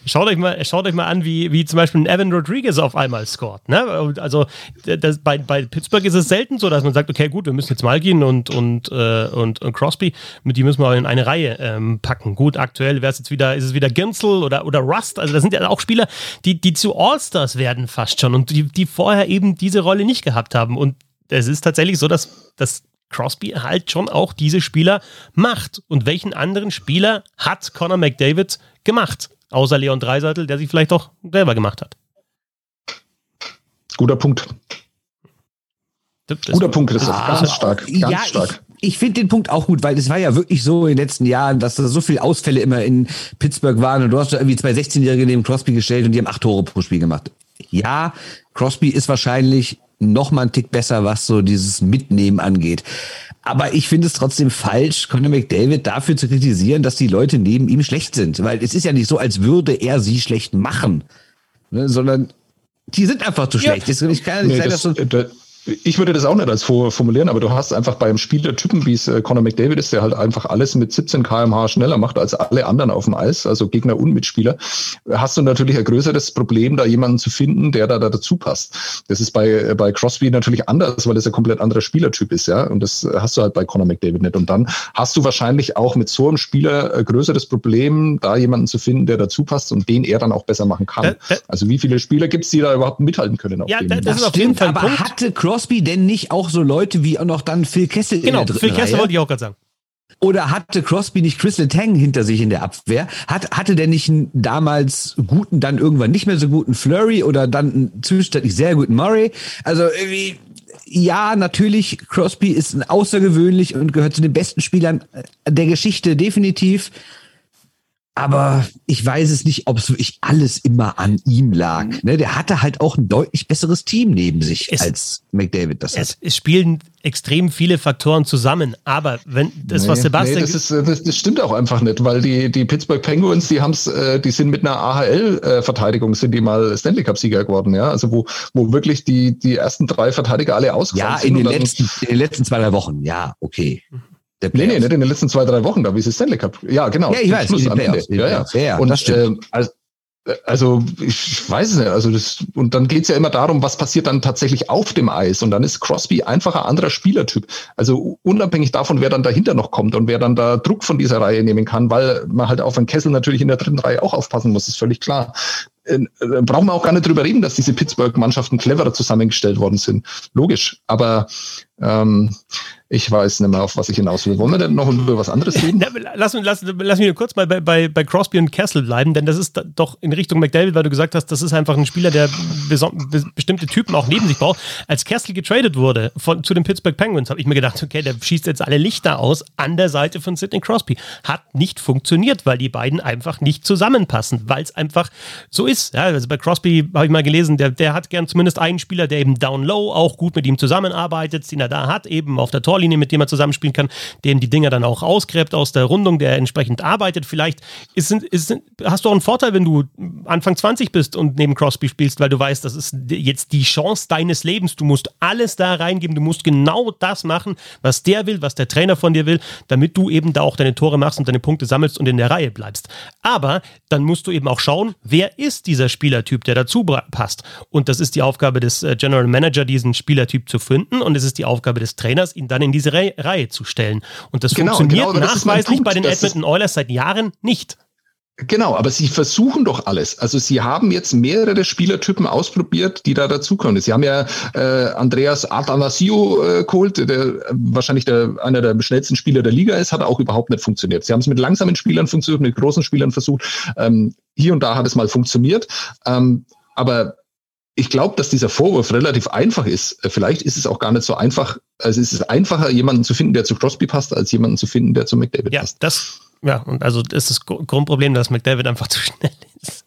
Schaut euch mal, schaut euch mal an, wie, wie zum Beispiel ein Evan Rodriguez auf einmal scored. Ne? Also das, bei, bei Pittsburgh ist es selten so, dass man sagt, okay, gut, wir müssen jetzt mal gehen und, und, äh, und, und Crosby, mit die müssen wir in eine Reihe ähm, packen. Gut, aktuell wäre es jetzt wieder, ist es wieder Ginsel oder, oder Rust. Also das sind ja auch Spieler, die, die zu All-Stars werden fast schon und die, die vorher eben diese Rolle nicht gehabt haben. Und es ist tatsächlich so, dass, dass Crosby halt schon auch diese Spieler macht. Und welchen anderen Spieler hat Conor McDavid gemacht? Außer Leon Dreiseitel, der sich vielleicht auch selber gemacht hat. Guter Punkt. Das Guter Punkt, Christoph. Ah, ganz stark. Ganz ja, stark. Ich, ich finde den Punkt auch gut, weil es war ja wirklich so in den letzten Jahren, dass da so viele Ausfälle immer in Pittsburgh waren und du hast da irgendwie zwei 16-Jährige neben Crosby gestellt und die haben acht Tore pro Spiel gemacht. Ja, Crosby ist wahrscheinlich noch mal einen Tick besser, was so dieses Mitnehmen angeht. Aber ich finde es trotzdem falsch, Conor McDavid dafür zu kritisieren, dass die Leute neben ihm schlecht sind. Weil es ist ja nicht so, als würde er sie schlecht machen, ne, sondern die sind einfach zu schlecht. Ja. Ich kann ja nicht nee, das, dass du ich würde das auch nicht als formulieren, aber du hast einfach beim Spielertypen, wie es äh, Conor McDavid ist, der halt einfach alles mit 17 kmh schneller macht als alle anderen auf dem Eis, also Gegner und Mitspieler, hast du natürlich ein größeres Problem, da jemanden zu finden, der da, da dazu passt. Das ist bei, äh, bei Crosby natürlich anders, weil das ein komplett anderer Spielertyp ist, ja. Und das hast du halt bei Conor McDavid nicht. Und dann hast du wahrscheinlich auch mit so einem Spieler ein größeres Problem, da jemanden zu finden, der dazu passt und den er dann auch besser machen kann. also wie viele Spieler gibt es, die da überhaupt mithalten können? ja, das, das ist auf jeden Fall aber Punkt. hatte Crosby Crosby denn nicht auch so Leute wie auch noch dann Phil Kessel genau, in der Phil Kessel Reihe? wollte ich auch gerade sagen. Oder hatte Crosby nicht Chris Letang hinter sich in der Abwehr? Hat, hatte der nicht einen damals guten, dann irgendwann nicht mehr so guten Flurry oder dann einen zwischenzeitlich sehr guten Murray? Also irgendwie, ja, natürlich, Crosby ist ein außergewöhnlich und gehört zu den besten Spielern der Geschichte, definitiv. Aber ich weiß es nicht, ob es wirklich alles immer an ihm lag. Ne, der hatte halt auch ein deutlich besseres Team neben sich, es, als McDavid das es, hat. Es spielen extrem viele Faktoren zusammen. Aber wenn das, nee, was Sebastian. Nee, das, ist, das, das, stimmt auch einfach nicht, weil die, die Pittsburgh Penguins, die haben's, äh, die sind mit einer AHL-Verteidigung, sind die mal Stanley Cup-Sieger geworden, ja. Also wo, wo wirklich die, die ersten drei Verteidiger alle ausgefallen ja, sind. Ja, in den letzten, in den letzten zwei, drei Wochen, ja, okay. Mhm. Der nee, nee, nicht in den letzten zwei, drei Wochen, da wie sie Stanley Cup. Ja, genau. Ja, ich weiß. Schluss am Ende. Ja, ja. ja, und das stimmt. Äh, also, also ich weiß es nicht. Also das, und dann geht's ja immer darum, was passiert dann tatsächlich auf dem Eis. Und dann ist Crosby einfach ein anderer Spielertyp. Also unabhängig davon, wer dann dahinter noch kommt und wer dann da Druck von dieser Reihe nehmen kann, weil man halt auf einen Kessel natürlich in der dritten Reihe auch aufpassen muss, ist völlig klar. Äh, äh, brauchen wir auch gar nicht drüber reden, dass diese Pittsburgh-Mannschaften cleverer zusammengestellt worden sind. Logisch. Aber ähm, ich weiß nicht mehr, auf was ich hinaus will. Wollen wir denn noch über was anderes reden? lass, lass, lass mich kurz mal bei, bei, bei Crosby und Kessel bleiben, denn das ist doch in Richtung McDavid, weil du gesagt hast, das ist einfach ein Spieler, der bestimmte Typen auch neben sich braucht. Als Kessel getradet wurde von, zu den Pittsburgh Penguins, habe ich mir gedacht, okay, der schießt jetzt alle Lichter aus an der Seite von Sidney Crosby. Hat nicht funktioniert, weil die beiden einfach nicht zusammenpassen, weil es einfach so ist. Ja, also bei Crosby habe ich mal gelesen, der, der hat gern zumindest einen Spieler, der eben down low auch gut mit ihm zusammenarbeitet, den er da hat, eben auf der Torlinie, mit dem er zusammenspielen kann, dem die Dinger dann auch ausgräbt aus der Rundung, der entsprechend arbeitet. Vielleicht ist, ist, hast du auch einen Vorteil, wenn du Anfang 20 bist und neben Crosby spielst, weil du weißt, das ist jetzt die Chance deines Lebens. Du musst alles da reingeben, du musst genau das machen, was der will, was der Trainer von dir will, damit du eben da auch deine Tore machst und deine Punkte sammelst und in der Reihe bleibst. Aber dann musst du eben auch schauen, wer ist dieser Spielertyp, der dazu passt. Und das ist die Aufgabe des äh, General Manager, diesen Spielertyp zu finden. Und es ist die Aufgabe des Trainers, ihn dann in diese Re Reihe zu stellen. Und das genau, funktioniert genau, nachweislich bei den Edmonton Oilers seit Jahren nicht. Genau, aber sie versuchen doch alles. Also sie haben jetzt mehrere Spielertypen ausprobiert, die da dazukommen. Sie haben ja äh, Andreas Athanasio äh, geholt, der wahrscheinlich der, einer der schnellsten Spieler der Liga ist, hat auch überhaupt nicht funktioniert. Sie haben es mit langsamen Spielern versucht, mit großen Spielern versucht. Ähm, hier und da hat es mal funktioniert. Ähm, aber ich glaube, dass dieser Vorwurf relativ einfach ist. Äh, vielleicht ist es auch gar nicht so einfach. Also es ist einfacher, jemanden zu finden, der zu Crosby passt, als jemanden zu finden, der zu McDavid ja, passt. Das ja, und also ist das Grundproblem, dass McDavid einfach zu schnell ist.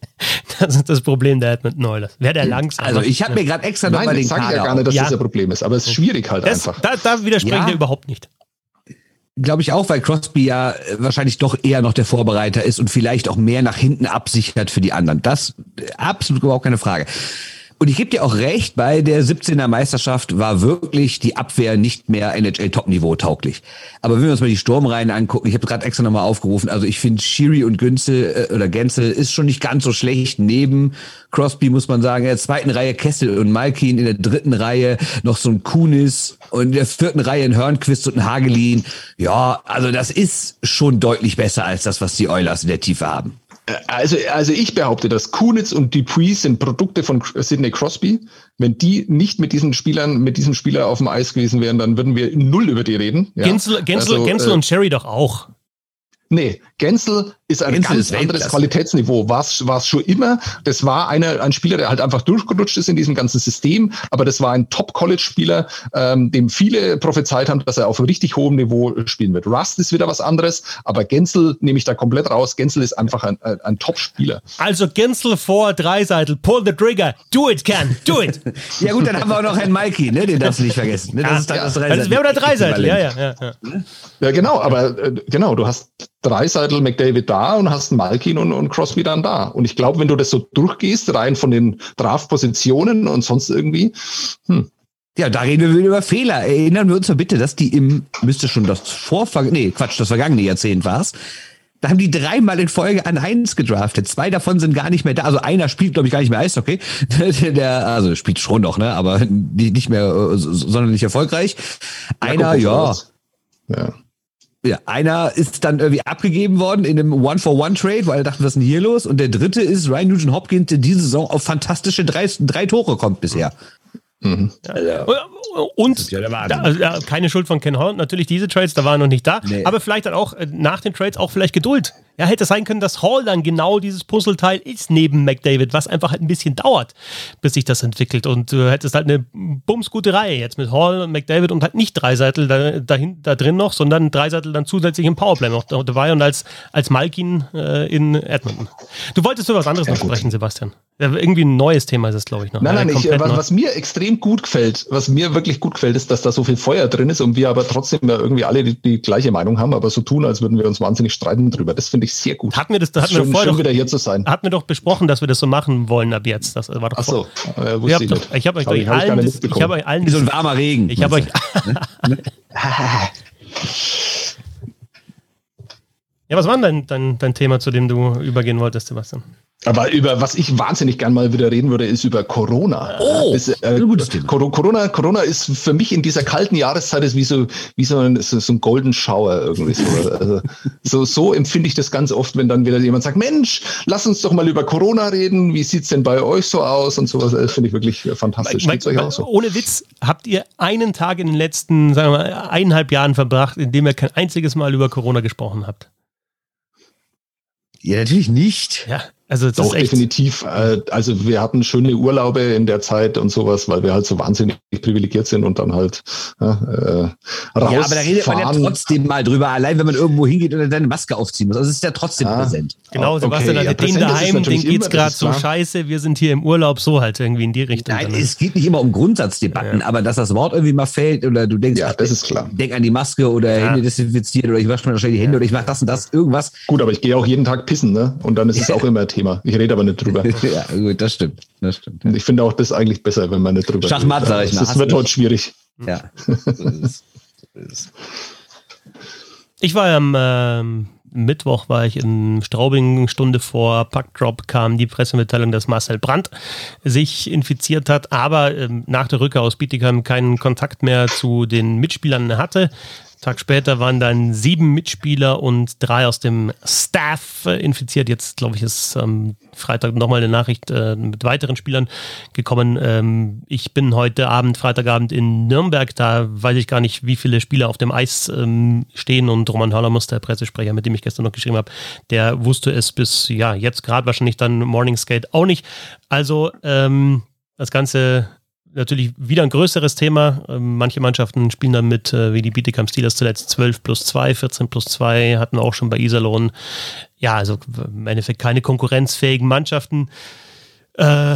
Das ist das Problem der Edmonton Oilers. Wäre der langsam. Also ich habe mir gerade extra nochmal den sage ich ja gar nicht, dass ja. das ein Problem ist, aber es ist schwierig halt das, einfach. Da, da widerspreche ja. ich überhaupt nicht. Glaube ich auch, weil Crosby ja wahrscheinlich doch eher noch der Vorbereiter ist und vielleicht auch mehr nach hinten absichert für die anderen. Das absolut überhaupt keine Frage. Und ich gebe dir auch recht, bei der 17er Meisterschaft war wirklich die Abwehr nicht mehr NHL-Top-Niveau tauglich. Aber wenn wir uns mal die Sturmreihen angucken, ich habe gerade extra nochmal aufgerufen, also ich finde Shiri und Günzel äh, oder Genzel ist schon nicht ganz so schlecht. Neben Crosby muss man sagen, in der zweiten Reihe Kessel und Malkin, in der dritten Reihe noch so ein Kunis und in der vierten Reihe ein Hörnquist und ein Hagelin. Ja, also das ist schon deutlich besser als das, was die Oilers in der Tiefe haben. Also, also ich behaupte, dass Kunitz und Dupree sind Produkte von Sidney Crosby. Wenn die nicht mit diesen Spielern, mit diesem Spieler auf dem Eis gewesen wären, dann würden wir null über die reden. Ja? Gensel, Gensel, also, Gensel äh, und Sherry doch auch. Nee, Gensel ist ein Gensel ganz anderes Qualitätsniveau. War es schon immer. Das war einer, ein Spieler, der halt einfach durchgerutscht ist in diesem ganzen System. Aber das war ein Top-College-Spieler, ähm, dem viele prophezeit haben, dass er auf richtig hohem Niveau spielen wird. Rust ist wieder was anderes, aber Gensel nehme ich da komplett raus. Gensel ist einfach ein, ein, ein Top-Spieler. Also Gensel vor Dreiseitel, pull the trigger, do it, Ken, do it. ja gut, dann haben wir auch noch einen Mikey, ne? den darfst du nicht vergessen. Ne? Das ja, ist dann ja. das Dreiseitel. Also wir haben da Dreiseitel, ja, ja, ja, ja. Ja, genau, aber äh, genau, du hast Dreiseitel McDavid da und hast Malkin und, und Crosby dann da. Und ich glaube, wenn du das so durchgehst, rein von den Draftpositionen und sonst irgendwie, hm. Ja, da reden wir wieder über Fehler. Erinnern wir uns mal bitte, dass die im, müsste schon das Vorver, nee, Quatsch, das vergangene Jahrzehnt war's. Da haben die dreimal in Folge an eins gedraftet. Zwei davon sind gar nicht mehr da. Also einer spielt, glaube ich, gar nicht mehr Eishockey. Der, also spielt schon noch, ne? Aber nicht mehr äh, sonderlich erfolgreich. Einer, ja. Ja ja, einer ist dann irgendwie abgegeben worden in einem One-for-One-Trade, weil er dachte, was ist denn hier los? Und der dritte ist Ryan Nugent Hopkins, der diese Saison auf fantastische drei, drei Tore kommt bisher. Mhm. Also, und ja da, also, keine Schuld von Ken Holland, natürlich diese Trades, da waren noch nicht da, nee. aber vielleicht dann auch äh, nach den Trades auch vielleicht Geduld. Ja, hätte sein können, dass Hall dann genau dieses Puzzleteil ist neben McDavid, was einfach halt ein bisschen dauert, bis sich das entwickelt. Und du hättest halt eine bumsgute Reihe jetzt mit Hall und McDavid und halt nicht Dreiseitel da, dahin, da drin noch, sondern Dreiseitel dann zusätzlich im Powerplay noch dabei und als, als Malkin äh, in Edmonton. Du wolltest über was anderes ja, noch gut. sprechen, Sebastian. Irgendwie ein neues Thema ist es, glaube ich, noch. Nein, nein, ich, was, was, mir extrem gut gefällt, was mir wirklich gut gefällt, ist, dass da so viel Feuer drin ist und wir aber trotzdem ja irgendwie alle die, die gleiche Meinung haben, aber so tun, als würden wir uns wahnsinnig streiten drüber. Das finde ich sehr gut. Hatten wir das, hatten schön, wir vorher schön wieder hier zu sein. Hatten wir doch besprochen, dass wir das so machen wollen ab jetzt. Das war doch Ach so, äh, wusste ich, ich, ich habe euch, hab ich allen, das, ich hab euch allen Wie so ein warmer Regen. Ich habe euch. ja, was war denn dein, dein, dein Thema, zu dem du übergehen wolltest, Sebastian? Aber über was ich wahnsinnig gern mal wieder reden würde, ist über Corona. Oh, ist, äh, gutes Thema. Corona, Corona ist für mich in dieser kalten Jahreszeit ist wie so wie so ein, so, so ein Golden Shower irgendwie so. Also, so. So empfinde ich das ganz oft, wenn dann wieder jemand sagt, Mensch, lass uns doch mal über Corona reden. Wie sieht's denn bei euch so aus und sowas? Das finde ich wirklich fantastisch. Mike, euch auch so? Ohne Witz, habt ihr einen Tag in den letzten, sagen wir mal, eineinhalb Jahren verbracht, in dem ihr kein einziges Mal über Corona gesprochen habt? Ja, natürlich nicht. Ja, also das Doch, definitiv. Äh, also wir hatten schöne Urlaube in der Zeit und sowas, weil wir halt so wahnsinnig privilegiert sind und dann halt ja, äh, raus. Ja, aber da redet man ja trotzdem mal drüber, allein wenn man irgendwo hingeht und seine Maske aufziehen muss. Also es ist ja trotzdem ja. präsent. Genau, Sebastian, okay. also ja, den daheim, den geht's gerade so scheiße, wir sind hier im Urlaub, so halt irgendwie in die Richtung. Nein, es geht nicht immer um Grundsatzdebatten, ja. aber dass das Wort irgendwie mal fällt oder du denkst, ja, das ist klar. denk an die Maske oder Hände desinfizieren oder ich wasche mir wahrscheinlich die Hände oder ich mache das und das, irgendwas. Gut, aber ich gehe auch jeden Tag pissen, ne? Und dann ist es auch immer Thema. Thema. Ich rede aber nicht drüber. ja, gut, das stimmt. Das stimmt ja. Ich finde auch das eigentlich besser, wenn man nicht drüber Schachmatt, sag ich mal. Das wird heute schwierig. Ja. ich war am ähm, Mittwoch war ich in Straubing, Stunde vor Packdrop kam die Pressemitteilung, dass Marcel Brandt sich infiziert hat, aber ähm, nach der Rückkehr aus Bietigheim keinen Kontakt mehr zu den Mitspielern hatte. Tag später waren dann sieben Mitspieler und drei aus dem Staff infiziert. Jetzt, glaube ich, ist ähm, Freitag nochmal eine Nachricht äh, mit weiteren Spielern gekommen. Ähm, ich bin heute Abend, Freitagabend in Nürnberg. Da weiß ich gar nicht, wie viele Spieler auf dem Eis ähm, stehen. Und Roman Hörlermus, der Pressesprecher, mit dem ich gestern noch geschrieben habe, der wusste es bis, ja, jetzt gerade wahrscheinlich dann Morning Skate auch nicht. Also, ähm, das Ganze natürlich wieder ein größeres Thema. Ähm, manche Mannschaften spielen damit, äh, wie die Bietigheim Steelers zuletzt 12 plus 2, 14 plus 2, hatten wir auch schon bei Iserlohn. Ja, also im Endeffekt keine konkurrenzfähigen Mannschaften. Äh,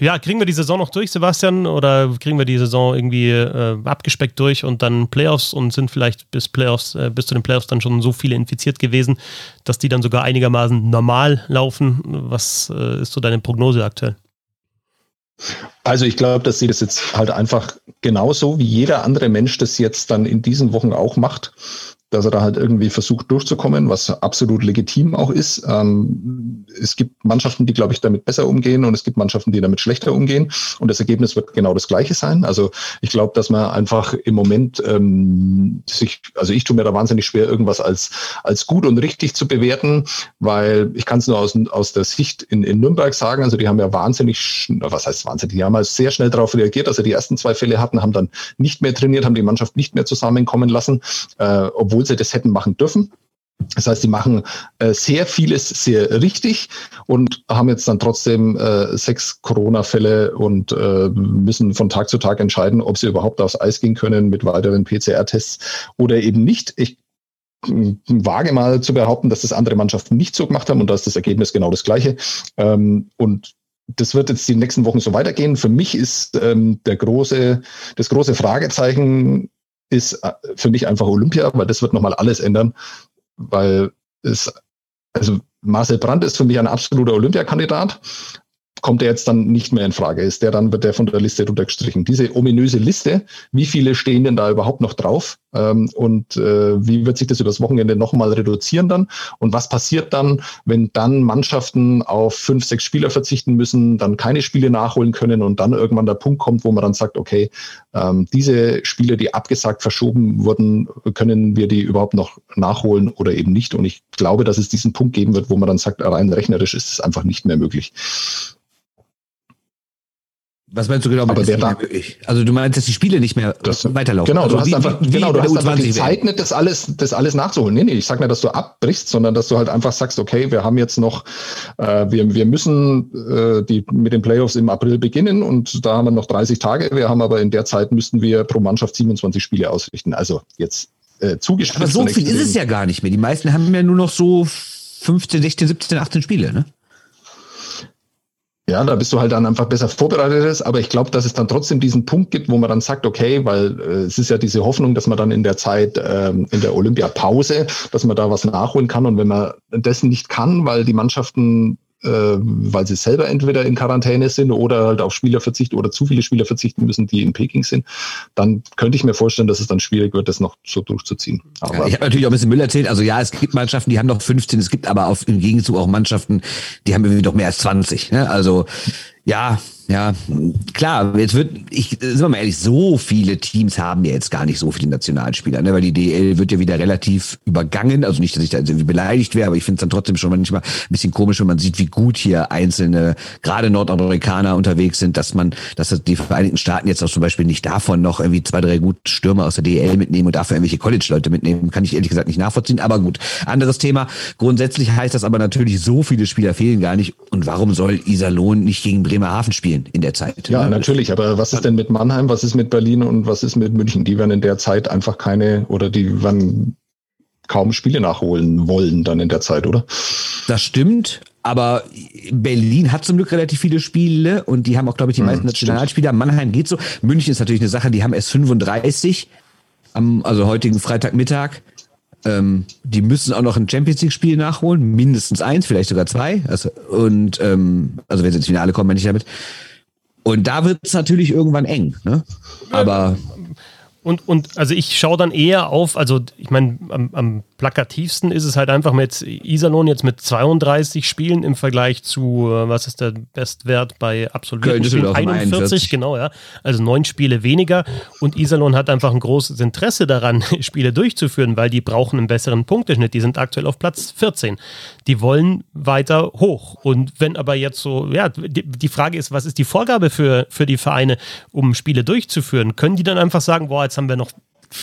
ja, kriegen wir die Saison noch durch, Sebastian? Oder kriegen wir die Saison irgendwie äh, abgespeckt durch und dann Playoffs und sind vielleicht bis Playoffs, äh, bis zu den Playoffs dann schon so viele infiziert gewesen, dass die dann sogar einigermaßen normal laufen? Was äh, ist so deine Prognose aktuell? Also ich glaube, dass sie das jetzt halt einfach genauso wie jeder andere Mensch das jetzt dann in diesen Wochen auch macht dass er da halt irgendwie versucht durchzukommen, was absolut legitim auch ist. Ähm, es gibt Mannschaften, die, glaube ich, damit besser umgehen und es gibt Mannschaften, die damit schlechter umgehen. Und das Ergebnis wird genau das gleiche sein. Also ich glaube, dass man einfach im Moment ähm, sich, also ich tue mir da wahnsinnig schwer, irgendwas als, als gut und richtig zu bewerten, weil ich kann es nur aus, aus der Sicht in, in Nürnberg sagen, also die haben ja wahnsinnig, was heißt wahnsinnig, die haben ja sehr schnell darauf reagiert, sie die ersten zwei Fälle hatten, haben dann nicht mehr trainiert, haben die Mannschaft nicht mehr zusammenkommen lassen, äh, obwohl obwohl sie das hätten machen dürfen. Das heißt, sie machen äh, sehr vieles sehr richtig und haben jetzt dann trotzdem äh, sechs Corona-Fälle und äh, müssen von Tag zu Tag entscheiden, ob sie überhaupt aufs Eis gehen können mit weiteren PCR-Tests oder eben nicht. Ich wage mal zu behaupten, dass das andere Mannschaften nicht so gemacht haben und da ist das Ergebnis genau das gleiche. Ähm, und das wird jetzt die nächsten Wochen so weitergehen. Für mich ist ähm, der große, das große Fragezeichen ist äh, für mich einfach Olympia, weil das wird nochmal alles ändern, weil es, also Marcel Brandt ist für mich ein absoluter Olympiakandidat kommt er jetzt dann nicht mehr in Frage? Ist der dann, wird der von der Liste runtergestrichen? Diese ominöse Liste, wie viele stehen denn da überhaupt noch drauf? Ähm, und äh, wie wird sich das übers Wochenende nochmal reduzieren dann? Und was passiert dann, wenn dann Mannschaften auf fünf, sechs Spieler verzichten müssen, dann keine Spiele nachholen können und dann irgendwann der Punkt kommt, wo man dann sagt, okay, ähm, diese Spiele, die abgesagt, verschoben wurden, können wir die überhaupt noch nachholen oder eben nicht? Und ich glaube, dass es diesen Punkt geben wird, wo man dann sagt, rein rechnerisch ist es einfach nicht mehr möglich. Was meinst du genau mit der da, Also du meinst, dass die Spiele nicht mehr das, weiterlaufen? Genau, also du hast einfach, wie, genau, du hast einfach die Zeit nicht, das alles, das alles nachzuholen. Nee, nee, ich sag nicht, dass du abbrichst, sondern dass du halt einfach sagst, okay, wir haben jetzt noch, äh, wir, wir müssen äh, die mit den Playoffs im April beginnen und da haben wir noch 30 Tage. Wir haben aber in der Zeit müssten wir pro Mannschaft 27 Spiele ausrichten. Also jetzt äh, zugespitzt. Aber so viel ist es ja gar nicht mehr. Die meisten haben ja nur noch so 15, 16, 17, 18 Spiele, ne? Ja, da bist du halt dann einfach besser vorbereitet. Aber ich glaube, dass es dann trotzdem diesen Punkt gibt, wo man dann sagt, okay, weil äh, es ist ja diese Hoffnung, dass man dann in der Zeit, ähm, in der Olympiapause, dass man da was nachholen kann. Und wenn man dessen nicht kann, weil die Mannschaften weil sie selber entweder in Quarantäne sind oder halt auf Spieler verzichten oder zu viele Spieler verzichten müssen, die in Peking sind, dann könnte ich mir vorstellen, dass es dann schwierig wird, das noch so durchzuziehen. Aber ja, ich habe natürlich auch ein bisschen Müll erzählt. Also ja, es gibt Mannschaften, die haben noch 15, es gibt aber auf, im Gegenzug auch Mannschaften, die haben irgendwie doch mehr als 20. Ne? Also ja, ja, klar, jetzt wird, ich, sind wir mal ehrlich, so viele Teams haben ja jetzt gar nicht so viele Nationalspieler, ne? weil die DL wird ja wieder relativ übergangen. Also nicht, dass ich da irgendwie beleidigt wäre, aber ich finde es dann trotzdem schon manchmal ein bisschen komisch, wenn man sieht, wie gut hier einzelne, gerade Nordamerikaner unterwegs sind, dass man, dass die Vereinigten Staaten jetzt auch zum Beispiel nicht davon noch irgendwie zwei, drei gute Stürmer aus der DL mitnehmen und dafür irgendwelche College-Leute mitnehmen, kann ich ehrlich gesagt nicht nachvollziehen. Aber gut, anderes Thema. Grundsätzlich heißt das aber natürlich, so viele Spieler fehlen gar nicht. Und warum soll Iserlohn nicht gegen Bremerhaven spielen? Spielen in der Zeit. Ja, ne? natürlich. Aber was ist denn mit Mannheim? Was ist mit Berlin und was ist mit München? Die werden in der Zeit einfach keine oder die werden kaum Spiele nachholen wollen dann in der Zeit, oder? Das stimmt. Aber Berlin hat zum Glück relativ viele Spiele und die haben auch, glaube ich, die hm, meisten Nationalspieler. Mannheim geht so. München ist natürlich eine Sache, die haben erst 35 am also heutigen Freitagmittag. Ähm, die müssen auch noch ein Champions League-Spiel nachholen, mindestens eins, vielleicht sogar zwei. Also, und ähm, also wenn sie ins Finale kommen, meine ich damit. Und da wird es natürlich irgendwann eng. Ne? Aber und, und also ich schaue dann eher auf, also ich meine, am, am, plakativsten ist es halt einfach mit Iserlohn jetzt mit 32 Spielen im Vergleich zu, äh, was ist der Bestwert bei absoluten Spielen? 41, 41, genau, ja. Also neun Spiele weniger. Und Iserlohn hat einfach ein großes Interesse daran, Spiele durchzuführen, weil die brauchen einen besseren Punkteschnitt. Die sind aktuell auf Platz 14. Die wollen weiter hoch. Und wenn aber jetzt so, ja, die, die Frage ist, was ist die Vorgabe für, für die Vereine, um Spiele durchzuführen? Können die dann einfach sagen, boah, jetzt jetzt haben wir noch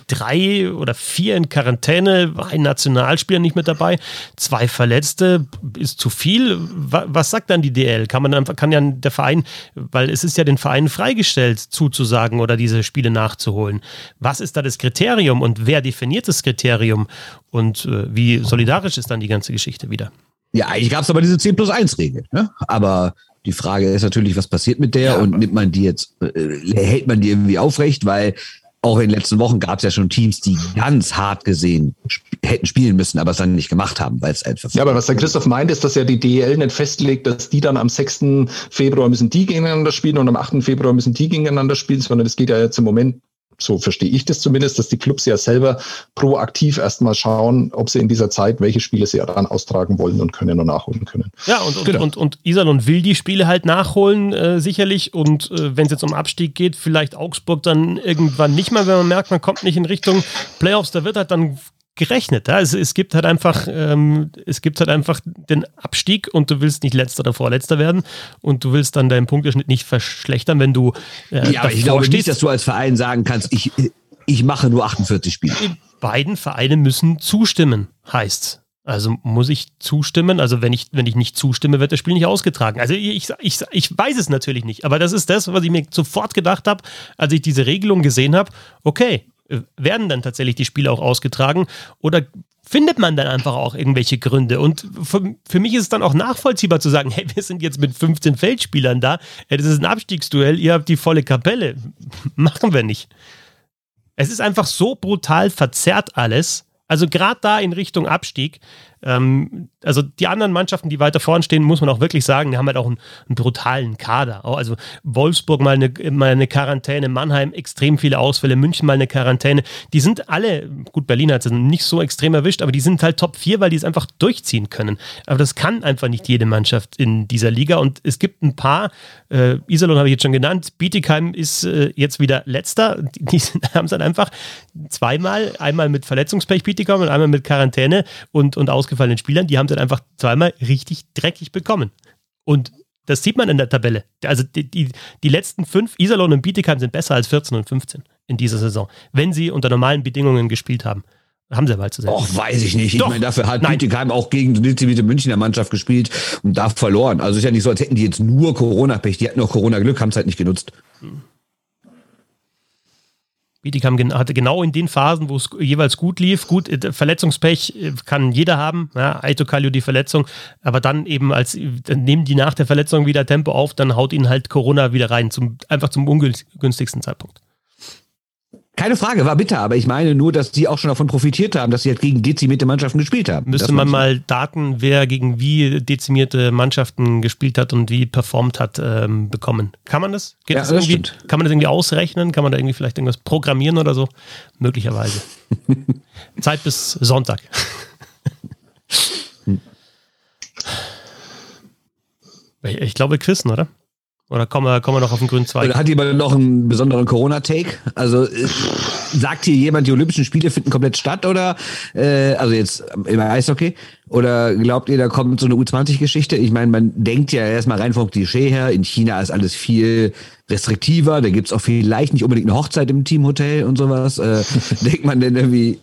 drei oder vier in Quarantäne, ein Nationalspieler nicht mit dabei, zwei Verletzte, ist zu viel. Was sagt dann die DL? Kann man dann, kann ja der Verein, weil es ist ja den Vereinen freigestellt, zuzusagen oder diese Spiele nachzuholen. Was ist da das Kriterium und wer definiert das Kriterium und äh, wie solidarisch ist dann die ganze Geschichte wieder? Ja, eigentlich gab es aber diese 10 plus 1 Regel, ne? aber Die Frage ist natürlich, was passiert mit der ja, und nimmt man die jetzt, äh, hält man die irgendwie aufrecht, weil auch in den letzten Wochen gab es ja schon Teams, die ganz hart gesehen sp hätten spielen müssen, aber es dann nicht gemacht haben, weil es einfach. Ja, aber was der Christoph meint, ist, dass ja die DL nicht festlegt, dass die dann am 6. Februar müssen die gegeneinander spielen und am 8. Februar müssen die gegeneinander spielen, sondern es geht ja jetzt im Moment so verstehe ich das zumindest, dass die Clubs ja selber proaktiv erstmal schauen, ob sie in dieser Zeit, welche Spiele sie dann austragen wollen und können und nachholen können. Ja, und, und, genau. und, und Iserlohn will die Spiele halt nachholen, äh, sicherlich. Und äh, wenn es jetzt um Abstieg geht, vielleicht Augsburg dann irgendwann nicht mehr, wenn man merkt, man kommt nicht in Richtung Playoffs, da wird halt dann gerechnet. Ja? Es, es, gibt halt einfach, ähm, es gibt halt einfach den Abstieg und du willst nicht letzter oder vorletzter werden und du willst dann deinen Punkteschnitt nicht verschlechtern, wenn du äh, Ja, aber ich glaube stehst. nicht, dass du als Verein sagen kannst, ich, ich mache nur 48 Spiele. Die beiden Vereine müssen zustimmen, heißt also muss ich zustimmen? Also wenn ich, wenn ich nicht zustimme, wird das Spiel nicht ausgetragen. Also ich, ich, ich weiß es natürlich nicht, aber das ist das, was ich mir sofort gedacht habe, als ich diese Regelung gesehen habe. Okay, werden dann tatsächlich die Spiele auch ausgetragen oder findet man dann einfach auch irgendwelche Gründe? Und für, für, mich ist es dann auch nachvollziehbar zu sagen, hey, wir sind jetzt mit 15 Feldspielern da, das ist ein Abstiegsduell, ihr habt die volle Kapelle. Machen wir nicht. Es ist einfach so brutal verzerrt alles. Also gerade da in Richtung Abstieg, ähm, also die anderen Mannschaften, die weiter vorn stehen, muss man auch wirklich sagen, die haben halt auch einen, einen brutalen Kader. Also Wolfsburg mal eine, mal eine Quarantäne, Mannheim extrem viele Ausfälle, München mal eine Quarantäne. Die sind alle, gut, Berlin hat es nicht so extrem erwischt, aber die sind halt Top 4, weil die es einfach durchziehen können. Aber das kann einfach nicht jede Mannschaft in dieser Liga und es gibt ein paar, äh, Iserlohn habe ich jetzt schon genannt, Bietigheim ist äh, jetzt wieder letzter. Die, die haben es dann einfach zweimal, einmal mit Verletzungspech Bietigheim und einmal mit Quarantäne und, und ausgefallenen Spielern, die haben dann einfach zweimal richtig dreckig bekommen. Und das sieht man in der Tabelle. Also die, die, die letzten fünf, Iserlohn und Bietigheim sind besser als 14 und 15 in dieser Saison, wenn sie unter normalen Bedingungen gespielt haben. Haben sie aber halt zu selten. Och, weiß ich nicht. Doch. Ich meine, dafür hat Nein. Bietigheim auch gegen die Münchner Mannschaft gespielt und da verloren. Also ist ja nicht so, als hätten die jetzt nur Corona-Pech. Die hatten auch Corona-Glück, haben es halt nicht genutzt. Hm. Bietigheim hatte genau in den Phasen, wo es jeweils gut lief, gut, äh, Verletzungspech äh, kann jeder haben, ja, Aito Kallio die Verletzung, aber dann eben als, dann nehmen die nach der Verletzung wieder Tempo auf, dann haut ihnen halt Corona wieder rein, zum, einfach zum ungünstigsten Zeitpunkt. Keine Frage, war bitter, aber ich meine nur, dass sie auch schon davon profitiert haben, dass sie halt gegen dezimierte Mannschaften gespielt haben. Müsste man mal Daten, wer gegen wie dezimierte Mannschaften gespielt hat und wie performt hat, ähm, bekommen. Kann man das? Geht ja, das, das stimmt. Kann man das irgendwie ausrechnen? Kann man da irgendwie vielleicht irgendwas programmieren oder so? Möglicherweise. Zeit bis Sonntag. ich glaube, Quissen, oder? Oder kommen wir, kommen wir noch auf den grünen Zweig? Oder hat jemand noch einen besonderen Corona-Take? Also äh, sagt hier jemand, die Olympischen Spiele finden komplett statt oder äh, also jetzt im Eishockey? Oder glaubt ihr, da kommt so eine U20-Geschichte? Ich meine, man denkt ja erstmal rein vom Klischee her, in China ist alles viel restriktiver, da gibt's auch vielleicht nicht unbedingt eine Hochzeit im Teamhotel und sowas. Äh, denkt man denn irgendwie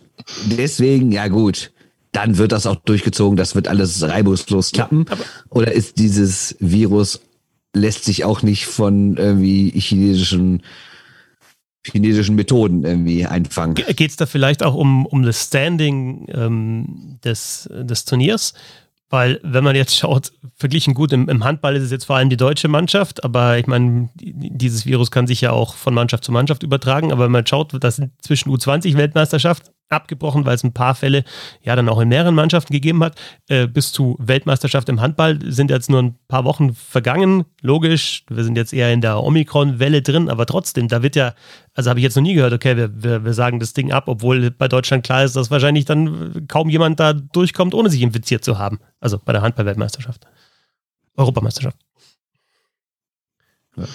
deswegen, ja gut, dann wird das auch durchgezogen, das wird alles reibungslos klappen? Ja, oder ist dieses Virus lässt sich auch nicht von irgendwie chinesischen chinesischen Methoden irgendwie einfangen. Geht es da vielleicht auch um, um das Standing ähm, des, des Turniers? Weil, wenn man jetzt schaut, verglichen gut, im, im, Handball ist es jetzt vor allem die deutsche Mannschaft, aber ich meine, dieses Virus kann sich ja auch von Mannschaft zu Mannschaft übertragen, aber wenn man schaut, das sind zwischen U20-Weltmeisterschaft abgebrochen, weil es ein paar Fälle ja dann auch in mehreren Mannschaften gegeben hat. Äh, bis zu Weltmeisterschaft im Handball sind jetzt nur ein paar Wochen vergangen. Logisch, wir sind jetzt eher in der Omikron-Welle drin, aber trotzdem, da wird ja, also habe ich jetzt noch nie gehört, okay, wir, wir, wir sagen das Ding ab, obwohl bei Deutschland klar ist, dass wahrscheinlich dann kaum jemand da durchkommt, ohne sich infiziert zu haben. Also bei der Handball-Weltmeisterschaft. Europameisterschaft. Ja.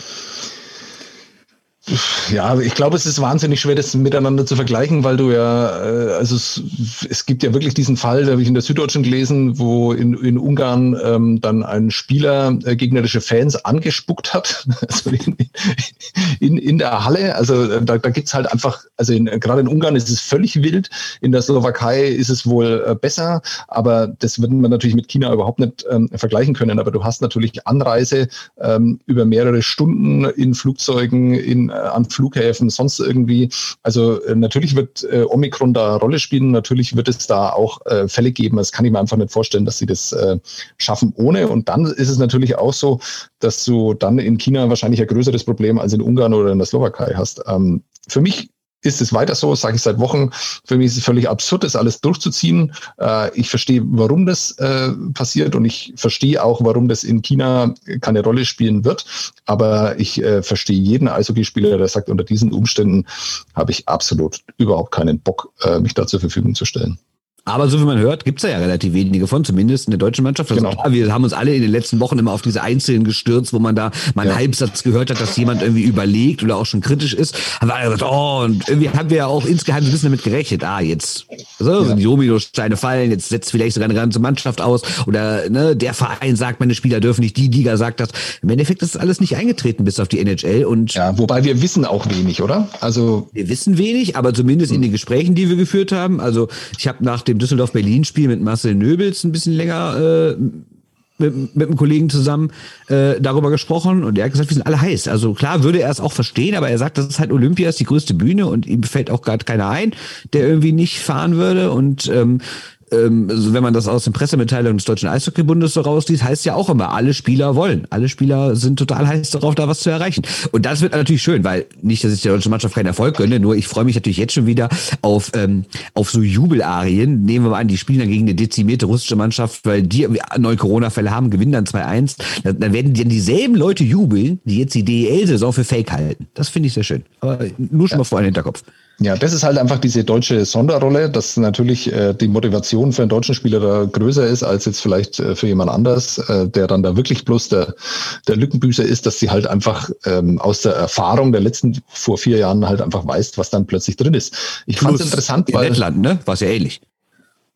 Ja, ich glaube, es ist wahnsinnig schwer, das miteinander zu vergleichen, weil du ja, äh, also es, es gibt ja wirklich diesen Fall, da habe ich in der Süddeutschen gelesen, wo in, in Ungarn ähm, dann ein Spieler äh, gegnerische Fans angespuckt hat, also in, in, in der Halle. Also äh, da, da gibt's halt einfach, also in, gerade in Ungarn ist es völlig wild, in der Slowakei ist es wohl äh, besser, aber das würden wir natürlich mit China überhaupt nicht ähm, vergleichen können. Aber du hast natürlich Anreise ähm, über mehrere Stunden in Flugzeugen, in an Flughäfen, sonst irgendwie. Also äh, natürlich wird äh, Omikron da Rolle spielen, natürlich wird es da auch äh, Fälle geben. Das kann ich mir einfach nicht vorstellen, dass sie das äh, schaffen ohne. Und dann ist es natürlich auch so, dass du dann in China wahrscheinlich ein größeres Problem als in Ungarn oder in der Slowakei hast. Ähm, für mich ist es weiter so, sage ich seit Wochen. Für mich ist es völlig absurd, das alles durchzuziehen. Äh, ich verstehe, warum das äh, passiert und ich verstehe auch, warum das in China keine Rolle spielen wird. Aber ich äh, verstehe jeden Eishockeyspieler, der sagt, unter diesen Umständen habe ich absolut überhaupt keinen Bock, äh, mich da zur Verfügung zu stellen. Aber so wie man hört, gibt's da ja relativ wenige von, zumindest in der deutschen Mannschaft. Also genau. wir haben uns alle in den letzten Wochen immer auf diese Einzelnen gestürzt, wo man da mal einen ja. Halbsatz gehört hat, dass jemand irgendwie überlegt oder auch schon kritisch ist. Haben wir alle gesagt, oh, und irgendwie haben wir ja auch insgeheim ein bisschen damit gerechnet, ah, jetzt so, ja. die Domino-Steine fallen, jetzt setzt vielleicht sogar eine ganze Mannschaft aus oder ne, der Verein sagt, meine Spieler dürfen nicht, die Liga sagt das. Im Endeffekt ist das alles nicht eingetreten bis auf die NHL und ja, wobei wir wissen auch wenig, oder? Also wir wissen wenig, aber zumindest in den Gesprächen, die wir geführt haben. Also ich habe nach dem Düsseldorf-Berlin-Spiel mit Marcel Nöbels ein bisschen länger äh, mit, mit einem Kollegen zusammen äh, darüber gesprochen und er hat gesagt, wir sind alle heiß. Also klar würde er es auch verstehen, aber er sagt, das ist halt Olympia, ist die größte Bühne und ihm fällt auch gerade keiner ein, der irgendwie nicht fahren würde. Und ähm, ähm, also wenn man das aus den Pressemitteilungen des Deutschen Eishockeybundes so rausliest, heißt ja auch immer, alle Spieler wollen. Alle Spieler sind total heiß darauf, da was zu erreichen. Und das wird natürlich schön, weil nicht, dass ich der deutschen Mannschaft keinen Erfolg gönne, nur ich freue mich natürlich jetzt schon wieder auf, ähm, auf so Jubelarien. Nehmen wir mal an, die spielen dann gegen eine dezimierte russische Mannschaft, weil die neue Corona-Fälle haben, gewinnen dann 2-1. Dann, dann werden dann dieselben Leute jubeln, die jetzt die DEL-Saison für Fake halten. Das finde ich sehr schön. Aber nur schon ja. mal vor den Hinterkopf. Ja, das ist halt einfach diese deutsche Sonderrolle, dass natürlich äh, die Motivation für einen deutschen Spieler da größer ist als jetzt vielleicht äh, für jemand anders, äh, der dann da wirklich bloß der, der Lückenbüßer ist, dass sie halt einfach ähm, aus der Erfahrung der letzten vor vier Jahren halt einfach weiß, was dann plötzlich drin ist. Ich fand es interessant, weil Lettland, ne, war ja ähnlich.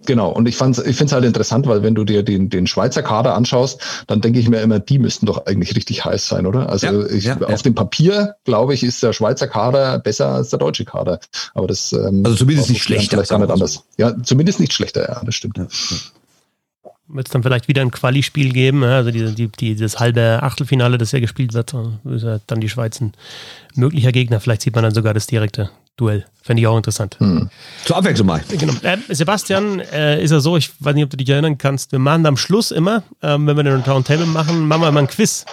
Genau, und ich, fand's, ich finde es halt interessant, weil wenn du dir den, den Schweizer Kader anschaust, dann denke ich mir immer, die müssten doch eigentlich richtig heiß sein, oder? Also ja, ich, ja, auf ja. dem Papier, glaube ich, ist der Schweizer Kader besser als der deutsche Kader. Aber das ähm, Also zumindest nicht schlechter. Vielleicht gar nicht anders. Ja, zumindest nicht schlechter, ja, das stimmt. Wird es dann vielleicht wieder ein Quali-Spiel geben, also die, die, die, das halbe Achtelfinale, das ja gespielt wird, ist ja dann die Schweiz ein möglicher Gegner. Vielleicht sieht man dann sogar das direkte Duell. Fände ich auch interessant. Hm. Zur Abwechslung mal. Genau. Äh, Sebastian, äh, ist ja so, ich weiß nicht, ob du dich erinnern kannst, wir machen am Schluss immer, ähm, wenn wir den Roundtable machen, machen wir immer ein Quiz.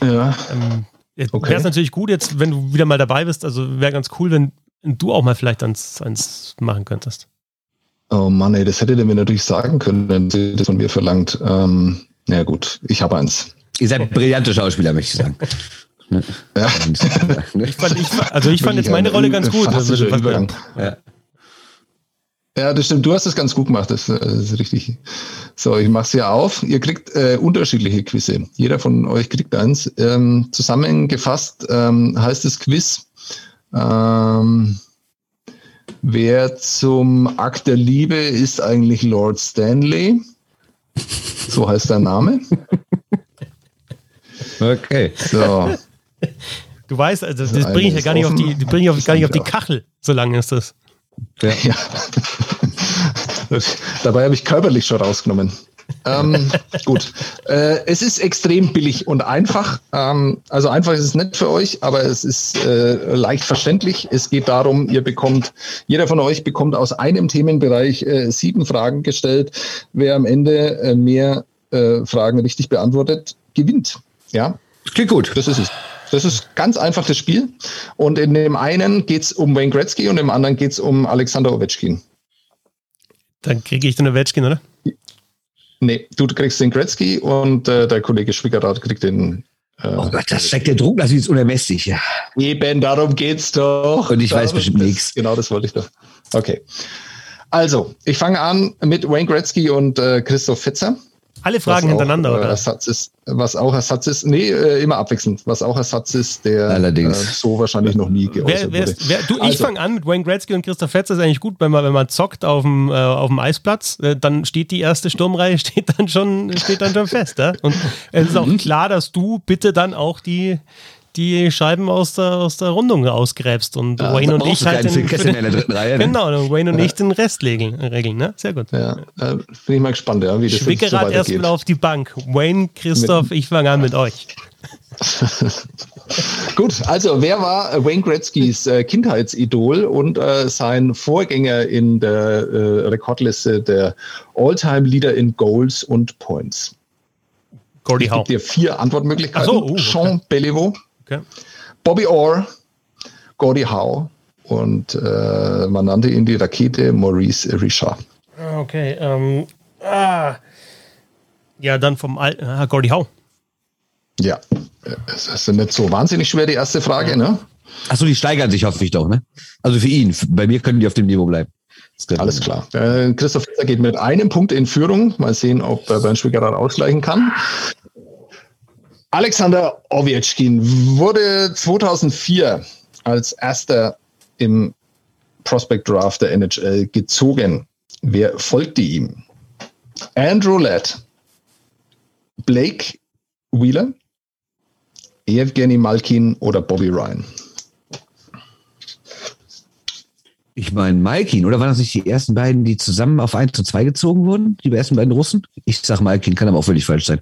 Ja. Ähm, okay. Wäre es natürlich gut, jetzt, wenn du wieder mal dabei bist, also wäre ganz cool, wenn du auch mal vielleicht eins, eins machen könntest. Oh Mann, ey, das hätte der mir natürlich sagen können, wenn sie das von mir verlangt. Ähm, na gut, ich habe eins. Ihr seid brillante Schauspieler, möchte ich sagen. Ne? Ja. ich fand, ich, also ich fand jetzt meine Rolle ganz gut. Ja. ja, das stimmt. Du hast es ganz gut gemacht. Das, das ist richtig. So, ich mache es ja auf. Ihr kriegt äh, unterschiedliche Quizze. Jeder von euch kriegt eins. Ähm, zusammengefasst ähm, heißt das Quiz. Ähm, wer zum Akt der Liebe ist eigentlich Lord Stanley? So heißt der Name. Okay. So. Du weißt, also das, das bringe ich ja gar nicht auf die, bringe ich auf, gar nicht auf die Kachel, so lange ist das. Ja. ja. Dabei habe ich körperlich schon rausgenommen. ähm, gut. Äh, es ist extrem billig und einfach. Ähm, also einfach ist es nicht für euch, aber es ist äh, leicht verständlich. Es geht darum, ihr bekommt, jeder von euch bekommt aus einem Themenbereich äh, sieben Fragen gestellt. Wer am Ende äh, mehr äh, Fragen richtig beantwortet, gewinnt. Ja. Klingt gut. Das ist es. Das ist ganz einfach das Spiel. Und in dem einen geht es um Wayne Gretzky und im anderen geht es um Alexander Ovechkin. Dann kriege ich den Ovechkin, oder? Nee, du kriegst den Gretzky und äh, der Kollege Schwickerath kriegt den. Äh, oh Gott, das steckt der Druck, das ist unermesslich. Ja. Eben, darum geht's doch. Und ich darum, weiß bestimmt nichts. Genau, das wollte ich doch. Okay. Also, ich fange an mit Wayne Gretzky und äh, Christoph Fetzer. Alle Fragen hintereinander, auch, oder? Ersatz ist, was auch Ersatz ist, nee, äh, immer abwechselnd, was auch Ersatz ist, der Allerdings. Äh, so wahrscheinlich noch nie geäußert wer, wer ist, wer, du, ich also, fange an mit Wayne Gretzky und Christoph Fetzer, ist eigentlich gut, wenn man, wenn man zockt auf dem, äh, auf dem Eisplatz, äh, dann steht die erste Sturmreihe, steht dann schon, steht dann schon fest. Ja? Und es ist auch mhm. klar, dass du bitte dann auch die, die Scheiben aus der, aus der Rundung ausgräbst und ja, Wayne und ich halt den, den Reihe, ne? genau, und Wayne und ja. ich den Rest regeln, regeln ne? Sehr gut. Ja, äh, bin ich mal gespannt, ja, wie das Schwickerad so erstmal auf die Bank. Wayne, Christoph, mit, ich fange an mit euch. Gut, also wer war Wayne Gretzkys äh, Kindheitsidol und äh, sein Vorgänger in der äh, Rekordliste der All-Time-Leader in Goals und Points? Gordie Ich Howe. gebe dir vier Antwortmöglichkeiten. So, uh, okay. Jean Beliveau, Okay. Bobby Orr, Gordie Howe und äh, man nannte ihn die Rakete Maurice Richard. Ah, Okay. Ähm, ah. Ja, dann vom Al ah, Gordie Howe. Ja, es ist nicht so wahnsinnig schwer, die erste Frage, ne? Achso, die steigern sich, hoffe ich doch, ne? Also für ihn. Bei mir können die auf dem Niveau bleiben. Alles klar. Äh, Christoph Fetzer geht mit einem Punkt in Führung. Mal sehen, ob äh, Bernd Schwickerer ausgleichen kann. Alexander Ovechkin wurde 2004 als erster im Prospect Draft der NHL gezogen. Wer folgte ihm? Andrew Ladd, Blake Wheeler, Evgeny Malkin oder Bobby Ryan? Ich meine Malkin, oder waren das nicht die ersten beiden, die zusammen auf 1 zu 2 gezogen wurden? Die ersten beiden Russen? Ich sag Malkin, kann aber auch völlig falsch sein.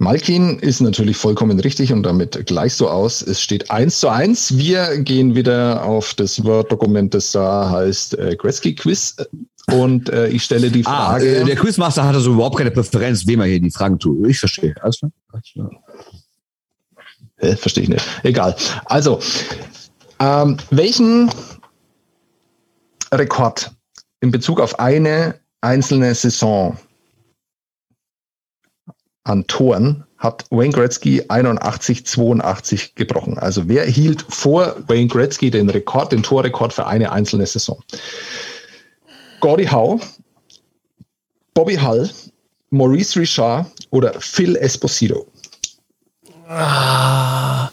Malkin ist natürlich vollkommen richtig und damit gleichst du aus. Es steht eins zu eins. Wir gehen wieder auf das Word-Dokument, das da heißt äh, Gretzky Quiz. Und äh, ich stelle die Ah, Frage. äh, der Quizmaster hat also überhaupt keine Präferenz, wem er hier die Fragen tut. Ich verstehe. Alles klar. Alles klar. Äh, Verstehe ich nicht. Egal. Also, ähm, welchen Rekord in Bezug auf eine einzelne Saison an Toren hat Wayne Gretzky 81, 82 gebrochen. Also wer hielt vor Wayne Gretzky den Rekord, den Torrekord für eine einzelne Saison? Gordie Howe, Bobby Hull, Maurice Richard oder Phil Esposito? Ah.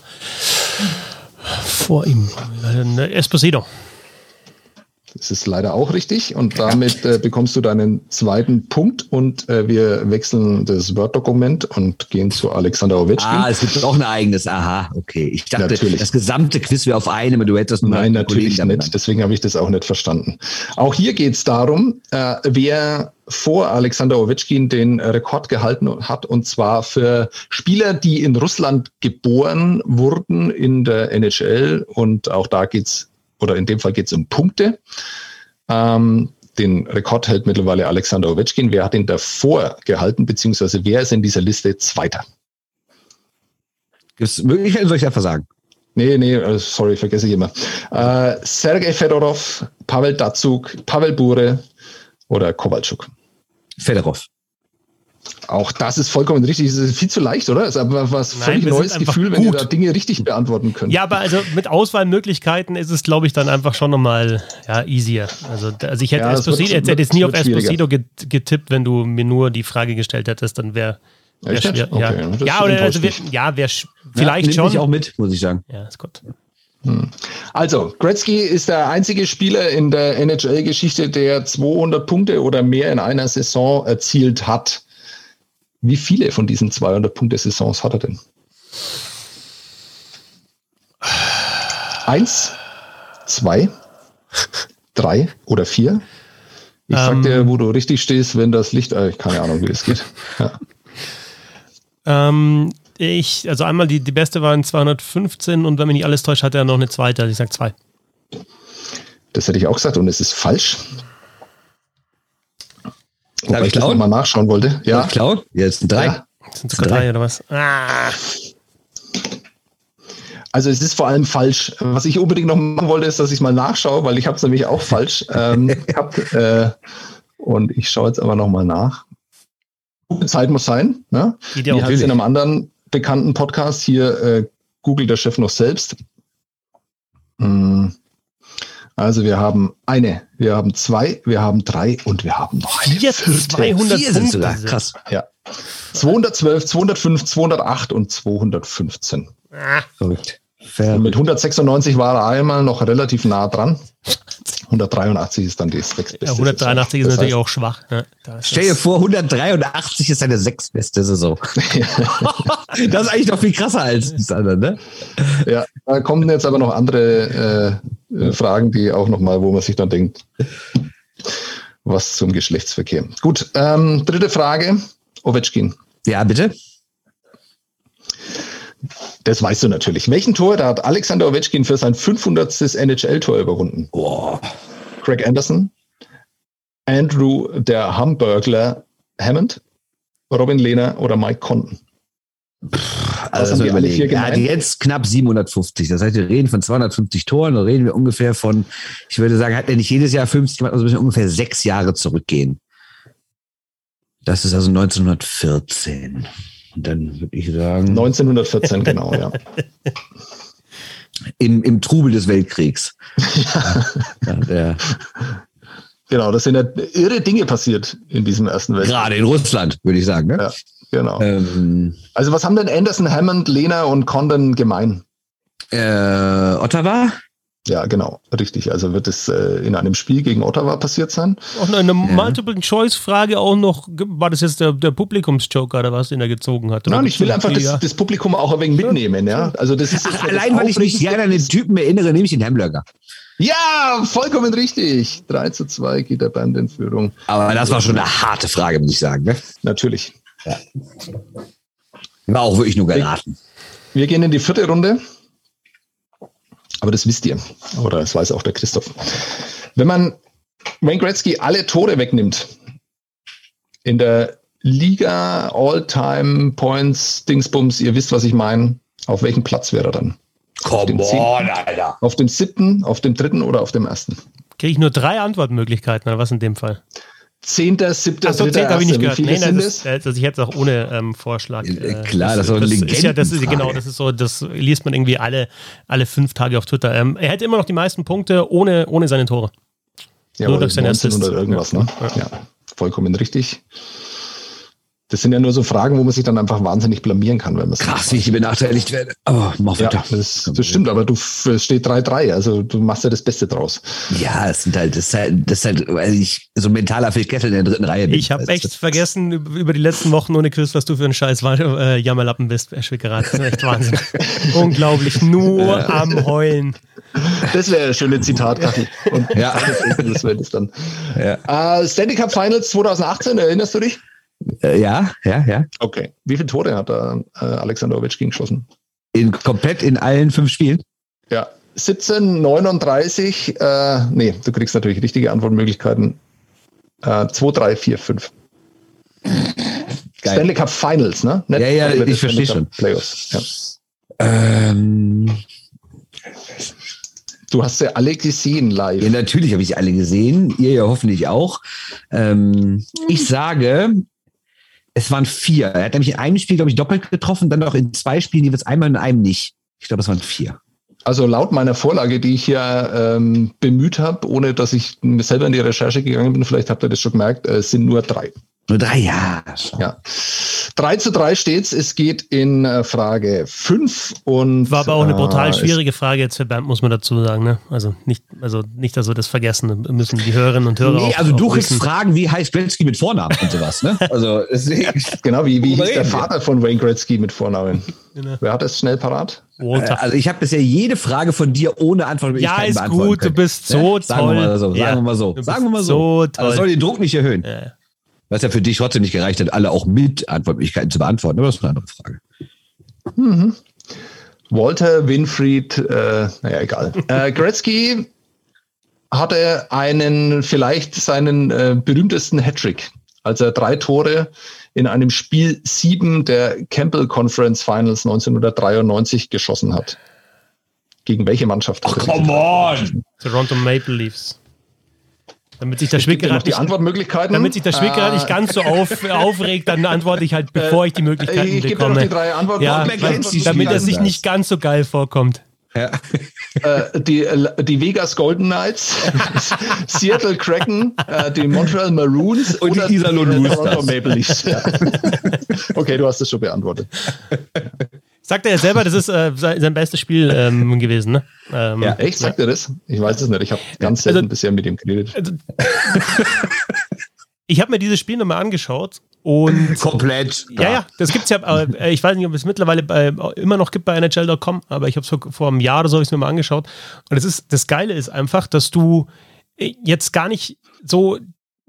Vor ihm. Äh, Esposito. Das ist leider auch richtig und damit äh, bekommst du deinen zweiten Punkt und äh, wir wechseln das Word-Dokument und gehen zu Alexander Ovechkin. Ah, es gibt auch ein eigenes. Aha, okay. Ich dachte, Natürlich. das gesamte Quiz wäre auf einem und du hättest nur Nein, Kollegen natürlich damit nicht. Deswegen habe ich das auch nicht verstanden. Auch hier geht es darum, äh, wer vor Alexander Ovechkin den Rekord gehalten hat, und zwar für Spieler, die in Russland geboren wurden in der NHL. Und auch da geht's oder in dem Fall geht es um Punkte. Ähm, den Rekord hält mittlerweile Alexander Ovechkin. Wer hat ihn davor gehalten, beziehungsweise wer ist in dieser Liste Zweiter? Gibt es Möglichkeiten, soll ich einfach sagen? Nee, nee, äh, sorry, vergesse ich immer. Äh, Sergei Fedorov, Pavel Datsuk, Pavel Bure oder Kowalczuk. Fedorov. Auch das ist vollkommen richtig. Das ist viel zu leicht, oder? Das ist aber was Nein, völlig sind neues Gefühl, wenn ihr gut. da Dinge richtig beantworten könnt. Ja, aber also mit Auswahlmöglichkeiten ist es, glaube ich, dann einfach schon nochmal ja, easier. Also, also ich hätte, Ja, es Esposito, wird- jetzt hätte jetzt nie auf. Esposito get- getippt, wenn du mir nur die Frage gestellt hättest, dann wäre wär schwer. Okay, ja, das ja, oder also wär, ja, wäre ja, vielleicht schon. mich auch mit, muss ich sagen. Ja, ist gut. Also, Gretzky ist der einzige Spieler in der NHL-Geschichte, der 200 Punkte oder mehr in einer Saison erzielt hat. Wie viele von diesen 200-Punkte-Saisons hat er denn? Eins, zwei, drei oder vier? Ich sag Ähm. dir, wo du richtig stehst, wenn das Licht, äh, keine Ahnung, wie es geht. Ja. Ähm, ich, also einmal die, die beste waren 215 und wenn mich nicht alles täuscht, hat er noch eine zweite. Also ich sag zwei. Das hätte ich auch gesagt und es ist falsch. Wobei ich ich das nochmal nachschauen wollte. Ja. Ja, Klar, jetzt sind drei. Ja. Sind sogar Drei. drei oder was? Ah, Also es ist vor allem falsch. Was ich unbedingt noch machen wollte, ist, dass ich mal nachschaue, weil ich habe es nämlich auch falsch ähm, gehabt. Äh, und ich schaue jetzt aber nochmal nach. Gute Zeit muss sein. Ne? geht Wie ja auch. in einem anderen bekannten Podcast hier, äh, googelt der Chef noch selbst. Hm. Also wir haben eine, wir haben zwei, wir haben drei und wir haben noch eine Vier, vierte. 200 Vier sind sogar. Krass. Ja. 212, 205, 208 und 215. Ah, Verrückt. Und mit 196 war er einmal noch relativ nah dran. 183 ist dann die sechstbeste. ja, 183 ist Saison. natürlich Das auch schwach. Ne? Da ist Stell dir vor, 183 ist seine sechstbeste Saison. das ist eigentlich noch viel krasser als das andere, ne? heißt, ja, da kommen jetzt aber noch andere äh, äh, Fragen, die auch nochmal, wo man sich dann denkt, was zum Geschlechtsverkehr. Gut, ähm, dritte Frage. Ovechkin. Ja, bitte? Das weißt du natürlich. Welchen Tor da hat Alexander Ovechkin für sein 500. NHL-Tor überwunden? Boah. Craig Anderson, Andrew der Hamburgler Hammond, Robin Lehner oder Mike? Also haben die alle vier ja, jetzt knapp 750. Das heißt, wir reden von 250 Toren, da reden wir ungefähr von, ich würde sagen, hat er nicht jedes Jahr 50 gemacht, also müssen wir ungefähr sechs Jahre zurückgehen. Das ist also 1914. Dann würde ich sagen, 1914, genau, ja. im, im Trubel des Weltkriegs. Ja, der, Genau, das sind ja irre Dinge passiert in diesem Ersten Weltkrieg. gerade in Russland, würde ich sagen. Ne? Ja, genau. Ähm, Also was haben denn Anderson, Hammond, Lehner und Condon gemein? äh, Ottawa? Ja, genau, richtig. Also wird es äh, in einem Spiel gegen Ottawa passiert sein? Auch eine, eine Multiple-Choice-Frage auch noch. War das jetzt der, der Publikumsjoker oder was, den er gezogen hat? Nein, ich will einfach das, Ja. das Publikum auch ein wenig mitnehmen, ja. Also das ist Ach, das allein, weil ich mich gerne an den Typen erinnere, nehme ich den Hamburger. Ja, vollkommen richtig. 3 zu 2 geht der Band in Führung. Aber das war schon eine harte Frage, muss ich sagen. Ne? Natürlich. War auch wirklich nur geraten. Wir gehen in die vierte Runde. Aber das wisst ihr. Oder das weiß auch der Christoph. Wenn man Wayne Gretzky alle Tore wegnimmt, in der Liga All-Time Points Dingsbums, ihr wisst, was ich meine, auf welchem Platz wäre er dann? Come on, Alter. Auf dem siebten, auf dem dritten oder auf dem ersten? Kriege ich nur drei Antwortmöglichkeiten, oder was in dem Fall? Zehnter, siebter, Achso, dritter, habe ich nicht gehört. Nee, sind das, ist, also ich hätte es auch ohne ähm, Vorschlag. Äh, klar, das ist doch eine ist ja, das ist. Genau, das ist so, das liest man irgendwie alle, alle fünf Tage auf Twitter. Ähm, er hätte immer noch die meisten Punkte ohne, ohne seine Tore. Ja, Nur durch seine 1900 Assists. irgendwas, ne? Ja. Ja. vollkommen richtig. Das sind ja nur so Fragen, wo man sich dann einfach wahnsinnig blamieren kann, wenn man es Krass, wie ich benachteiligt werde. Aber mach Ja, weiter. das, das stimmt, aber du es steht 3-3, also du machst ja das Beste draus. Ja, es sind halt, das ist halt, das ist halt, weil ich so ein mentaler Phil Kessel in der dritten Reihe bin. Ich habe du? echt vergessen über die letzten Wochen ohne Quiz, was du für ein scheiß äh, Jammerlappen bist. Das ist echt Wahnsinn. Unglaublich. Nur am Heulen. Das wäre eine schöne Zitatkachel. Und Ja. das wäre das dann. Ja. Äh, Stanley Cup Finals 2018, erinnerst du dich? Äh, ja, ja, ja. Okay. Wie viele Tore hat da äh, Alexander Ovechkin geschossen? In, komplett in allen fünf Spielen. Ja, 17, 39, äh, nee, du kriegst natürlich richtige Antwortmöglichkeiten. Äh, 2, 3, 4, 5. Geil. Stanley Cup Finals, ne? Nicht Ja, ja, komplette ich verstehe Stanley schon. Playoffs. Ja. Ähm, Du hast sie alle gesehen live. ja, natürlich habe ich alle gesehen. Ihr ja hoffentlich auch. Ähm, ich sage, es waren vier. Er hat nämlich in einem Spiel, glaube ich, doppelt getroffen, dann noch in zwei Spielen jeweils einmal und in einem nicht. Ich glaube, es waren vier. Also laut meiner Vorlage, die ich hier ähm, bemüht habe, ohne dass ich selber in die Recherche gegangen bin, vielleicht habt ihr das schon gemerkt, äh, sind nur drei. Nur drei Jahre. Ja. 3 zu 3 steht's. Es geht in äh, Frage 5 und War aber auch eine brutal äh, schwierige Frage jetzt für Bernd, muss man dazu sagen. Ne? Also, nicht, also nicht, dass wir das vergessen müssen, die Hörerinnen und Hörer Nee, auch, also du auch kriegst wissen. Fragen, wie heißt Gretzky mit Vornamen und sowas, ne? Also genau, wie, wie hieß der wir? Vater von Wayne Gretzky mit Vornamen? Genau. Wer hat das schnell parat? Walter. Also ich habe bisher jede Frage von dir ohne Ja, Antwortmöglichkeiten ist gut, du können. bist so Ne? Sagen wir toll. mal so, sagen Ja, wir mal so. du Sagen wir mal so. so Also toll. das soll den Druck nicht erhöhen. Ja. Was ja für dich trotzdem nicht gereicht hat, alle auch mit Antwortmöglichkeiten zu beantworten. Aber das ist eine andere Frage. Walter Winfried, äh, naja, egal. äh, Gretzky hatte einen, vielleicht seinen äh, berühmtesten Hattrick, als er drei Tore in einem Spiel sieben der Campbell Conference Finals 1993 geschossen hat. Gegen welche Mannschaft? diese drei on! Toronto Maple Leafs. Damit sich der Ich die nicht, Antwortmöglichkeiten. damit sich der Schwickerad nicht Äh, ganz so auf, aufregt, dann antworte ich halt, bevor ich die Möglichkeiten ich gebe dir noch bekomme. die drei Antworten. ja, weil, die damit er sich nicht ganz so geil vorkommt. Ja. äh, die, die Vegas Golden Knights, Seattle Kraken, äh, die Montreal Maroons Und die oder Iserlohn äh, Roosters. Toronto Maple Leafs. Ja. okay, du hast es schon beantwortet. Sagt er ja selber, das ist äh, sein bestes Spiel ähm, gewesen, ne? Ähm, Ja, Echt, sagt er das? Ich weiß es nicht. Ich habe ganz selten Also- bisher mit ihm geredet. Ich habe mir dieses Spiel nochmal angeschaut und Komplett. Ja, ja, das gibt's ja, aber äh, ich weiß nicht, ob es mittlerweile bei, immer noch gibt bei NHL.com, aber ich habe es vor, vor einem Jahr oder so ich's mir mal angeschaut. Und das ist, das Geile ist einfach, dass du äh, jetzt gar nicht so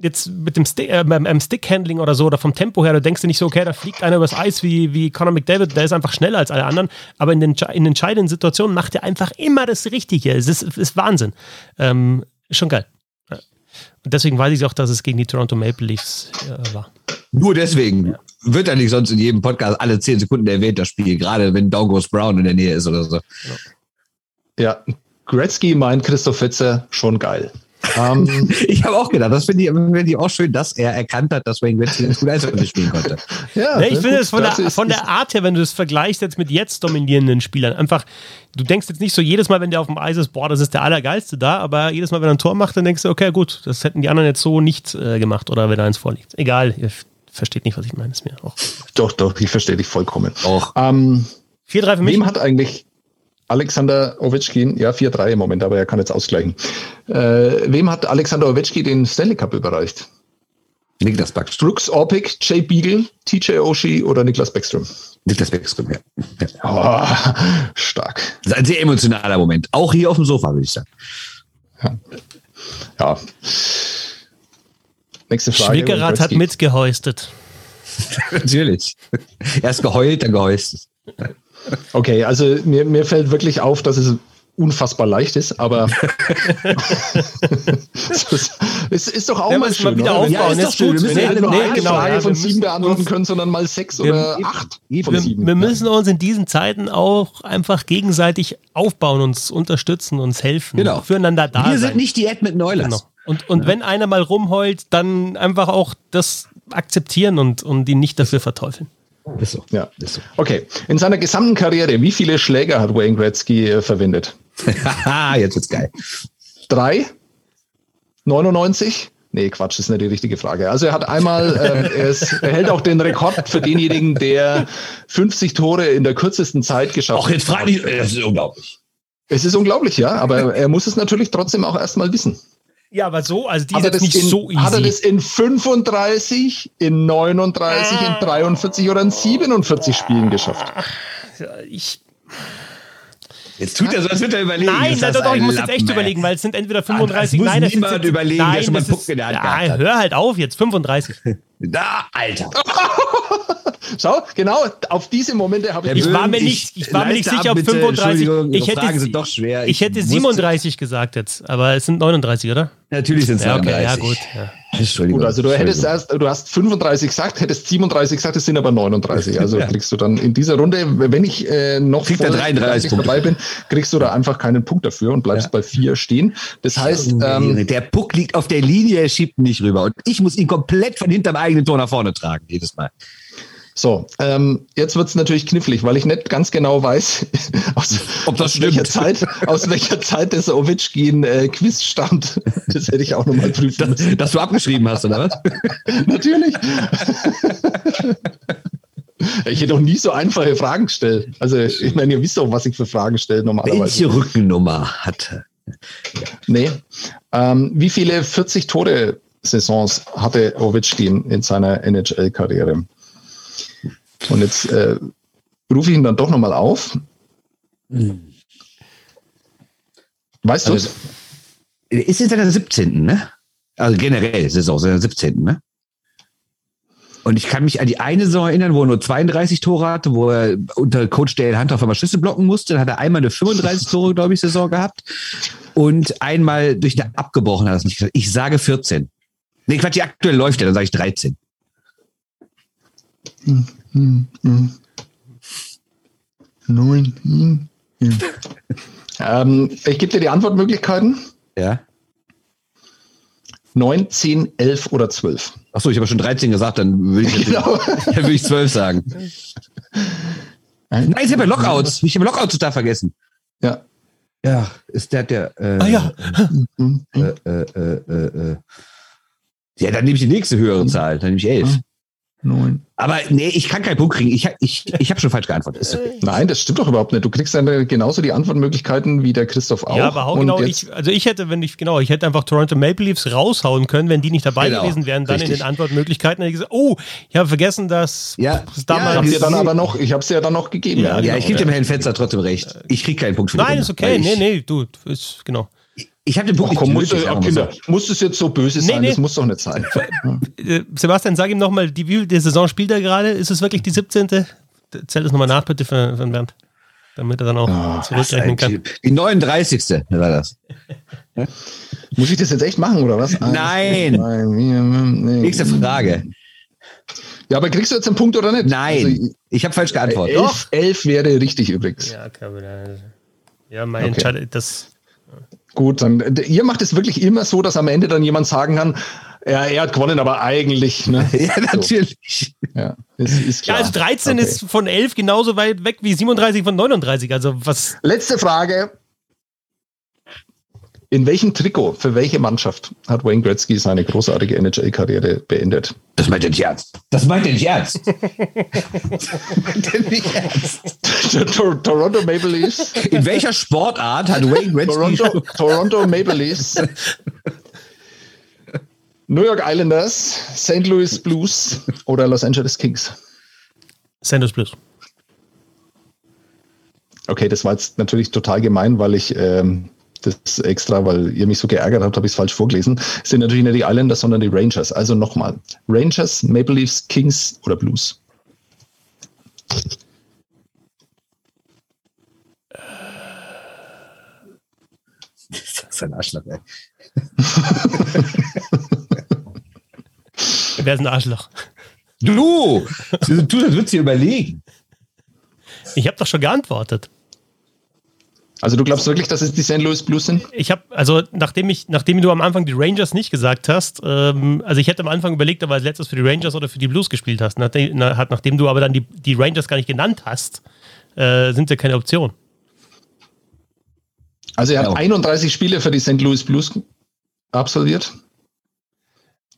jetzt mit dem Stick, äh, beim Stick-Handling oder so oder vom Tempo her, du denkst dir nicht so, okay, da fliegt einer übers Eis wie, wie Conor McDavid, der ist einfach schneller als alle anderen, aber in den in entscheidenden Situationen macht er einfach immer das Richtige. Es ist, ist Wahnsinn. Ähm, schon geil. Ja. Und deswegen weiß ich auch, dass es gegen die Toronto Maple Leafs äh, war. Nur deswegen ja. wird er nicht sonst in jedem Podcast alle zehn Sekunden erwähnt, das Spiel, gerade wenn Dongos Brown in der Nähe ist oder so. Ja, Gretzky meint Christoph Fitzer schon geil. Ähm, ich habe auch gedacht, das finde ich, find ich auch schön, dass er erkannt hat, dass Wayne Gretzky ganz gut Eishockey spielen konnte. Ja, nee, ich finde es von, der, von der Art her, wenn du das vergleichst jetzt mit jetzt dominierenden Spielern, einfach, du denkst jetzt nicht so jedes Mal, wenn der auf dem Eis ist, boah, das ist der Allergeilste da, aber jedes Mal, wenn er ein Tor macht, dann denkst du, okay, gut, das hätten die anderen jetzt so nicht äh, gemacht oder wenn er eins vorliegt. Egal, ihr versteht nicht, was ich meine, ist mir auch. Doch, doch, ich verstehe dich vollkommen. Auch. Ähm, 4-3 für mich. Wem hat eigentlich Alexander Ovechkin, ja 4-3 im Moment, aber er kann jetzt ausgleichen. Äh, wem hat Alexander Ovechkin den Stanley Cup überreicht? Niklas Backström. Brooks Orpik, Jay Beagle, TJ Oshie oder Niklas Backström? Niklas Backström, ja. ja. Oh, stark. Das ist ein sehr emotionaler Moment. Auch hier auf dem Sofa, würde ich sagen. Ja. ja. Nächste Frage. Schwickerath hat mitgehäustet. Natürlich. Erst geheult, dann gehäustet. Okay, also mir, mir fällt wirklich auf, dass es unfassbar leicht ist, aber es ist doch auch ja, mal schön. Mal wieder aufbauen. Ja, ist doch schön. Wir müssen ja nicht nur nee, eine genau, Frage ja, von sieben beantworten können, sondern mal sechs wir, oder acht von wir, sieben. Wir müssen uns in diesen Zeiten auch einfach gegenseitig aufbauen, uns unterstützen, uns helfen, genau. füreinander da Wir sein. sind nicht die Edmund Neulers. Genau. Und, und wenn einer mal rumheult, dann einfach auch das akzeptieren und, und ihn nicht dafür verteufeln. Ist so. Ja. Ist so. Okay. In seiner gesamten Karriere, wie viele Schläger hat Wayne Gretzky äh, verwendet? Jetzt wird's geil. Drei? 99? Nee, Quatsch, das ist nicht die richtige Frage. Also er hat einmal, äh, er, ist, er, hält auch den Rekord für denjenigen, der 50 Tore in der kürzesten Zeit geschafft hat. Ach, jetzt frage ich, das ist unglaublich. Es ist unglaublich, ja, aber er muss es natürlich trotzdem auch erstmal wissen. Ja, aber so, also die ist jetzt nicht in, so easy. Hat er das in 35, in 39, in 43 oder in 47 Spielen geschafft? Ich. Jetzt tut er so, als würde er überlegen. Nein, nein, doch, ich muss jetzt echt überlegen, weil es sind entweder 35, ah, das nein, muss niemand überlegen, nein, der schon mal einen Puck in der Hand ja, Hör halt auf jetzt, 35. Da, Alter. Schau, genau, auf diese Momente habe ich. Ich war mir nicht, ich war mir nicht sicher, ob 35. Ich hätte, sind doch schwer. Ich, ich hätte 37 gesagt jetzt, aber es sind 39, oder? Natürlich sind es ja, okay, ja, gut. Ja. Entschuldigung. Gut, also du hättest erst, du hast 35 gesagt, hättest 37 gesagt, es sind aber 39. Also ja. kriegst du dann in dieser Runde, wenn ich äh, noch Kriegt voll 33 dabei bin, kriegst du da einfach keinen Punkt dafür und bleibst ja. bei vier stehen. Das heißt, ähm, der Puck liegt auf der Linie, er schiebt nicht rüber und ich muss ihn komplett von hinterm eigenen Tor nach vorne tragen jedes Mal. So, ähm, jetzt wird's natürlich knifflig, weil ich nicht ganz genau weiß, aus, aus welcher Zeit, aus welcher Zeit der Ovechkin äh, Quiz stammt. Das hätte ich auch nochmal prüfen müssen. Dass du abgeschrieben hast, oder was? natürlich. Ich hätte auch nie so einfache Fragen gestellt. Also, ich meine, ihr wisst doch, was ich für Fragen stelle normalerweise. Welche Rückennummer hat Nee. Ähm, wie viele 40 Tore Saisons hatte Ovechkin in seiner NHL-Karriere? Und jetzt äh, rufe ich ihn dann doch nochmal auf. Hm. Weißt also, du Ist jetzt der 17., ne? Also generell ist es auch der 17., ne? Und ich kann mich an die eine Saison erinnern, wo er nur 32 Tore hatte, wo er unter Coach Dale Hunter auf einmal Schlüssel blocken musste. Dann hat er einmal eine 35 Tore, glaube ich, Saison gehabt. Und einmal durch eine abgebrochen hat er nicht gesagt. Ich sage 14. Nee, Quatsch, die aktuell läuft ja, dann sage ich 13. Hm. Hm, hm. Neun. Hm, hm. ähm, ich gebe dir die Antwortmöglichkeiten. Ja. 9, 10, 11 oder 12. Achso, ich habe schon 13 gesagt, dann würde ich, genau. dann ich 12 sagen. Nein, ich habe ja Lockouts. Ich habe Lockouts total vergessen. Ja. Ja, ist der der. Äh, ah ja. Äh, äh, äh, äh, ja, dann nehme ich die nächste höhere Zahl. Dann nehme ich 11. Neun. Aber nee, ich kann keinen Punkt kriegen. Ich, ich, ich habe schon falsch geantwortet. Okay. Nein, das stimmt doch überhaupt nicht. Du kriegst dann genauso die Antwortmöglichkeiten wie der Christoph auch. Ja, aber auch genau. Ich, also ich hätte, wenn ich, genau, ich hätte einfach Toronto Maple Leafs raushauen können, wenn die nicht dabei genau, gewesen wären, dann richtig. in den Antwortmöglichkeiten hätte ich gesagt, oh, ich habe vergessen, dass ja, damals. Ja, dann aber noch, ich habe es ja dann noch gegeben. Ja, ja, genau, ich gebe dem Herrn Fetzer trotzdem recht. Ich kriege keinen Punkt für Nein, ist okay. Nee, nee, du, ist, genau Ich habe den Punkt Ach, komm, muss, Kinder, so. muss es jetzt so böse sein? nee. Das muss doch nicht sein. Äh, Sebastian, sag ihm nochmal, die wie der Saison spielt er gerade? Ist es wirklich die 17.? Zähl das nochmal nach, bitte, für, für den Bernd. Damit er dann auch Ah, zurückrechnen kann. Die 39. war das. Muss ich das jetzt echt machen, oder was? Nein. Nächste Frage. Ja, aber kriegst du jetzt einen Punkt oder nicht? Nein, Also, ich habe falsch geantwortet. elf, elf wäre richtig übrigens. Ja, Kabel. Ja, mein Okay. Entscheid das. Gut, dann ihr macht es wirklich immer so, dass am Ende dann jemand sagen kann, ja, er hat gewonnen, aber eigentlich, ne? Ja, natürlich. Ja, ist, ist Ja, klar. also 13 Okay. ist von 11 genauso weit weg wie 37 von 39. Also was. Letzte Frage. In welchem Trikot, für welche Mannschaft hat Wayne Gretzky seine großartige NHL-Karriere beendet? Das meint er nicht ernst. Das meint er nicht ernst. das meint er nicht ernst. Tor Toronto Maple Leafs. In welcher Sportart hat Wayne Gretzky Toronto, Toronto Maple Leafs. New York Islanders, St. Louis Blues oder Los Angeles Kings? Sanders Plus. Okay, das war jetzt natürlich total gemein, weil ich ähm, das extra, weil ihr mich so geärgert habt, habe ich es falsch vorgelesen. Es sind natürlich nicht die Islanders, sondern die Rangers. Also nochmal. Rangers, Maple Leafs, Kings oder Blues? Das ist ein Arschloch, ey. Wer ist ein Arschloch? Du! Du, das würdest dir überlegen. Ich habe doch schon geantwortet. Also du glaubst wirklich, dass es die St. Louis Blues sind? Ich habe, also nachdem ich, nachdem du am Anfang die Rangers nicht gesagt hast, ähm, also ich hätte am Anfang überlegt, ob er als letztes für die Rangers oder für die Blues gespielt hast. Nachdem, na, hat, nachdem du aber dann die, die Rangers gar nicht genannt hast, äh, sind ja keine Option. Also er hat Ja. 31 Spiele für die St. Louis Blues absolviert.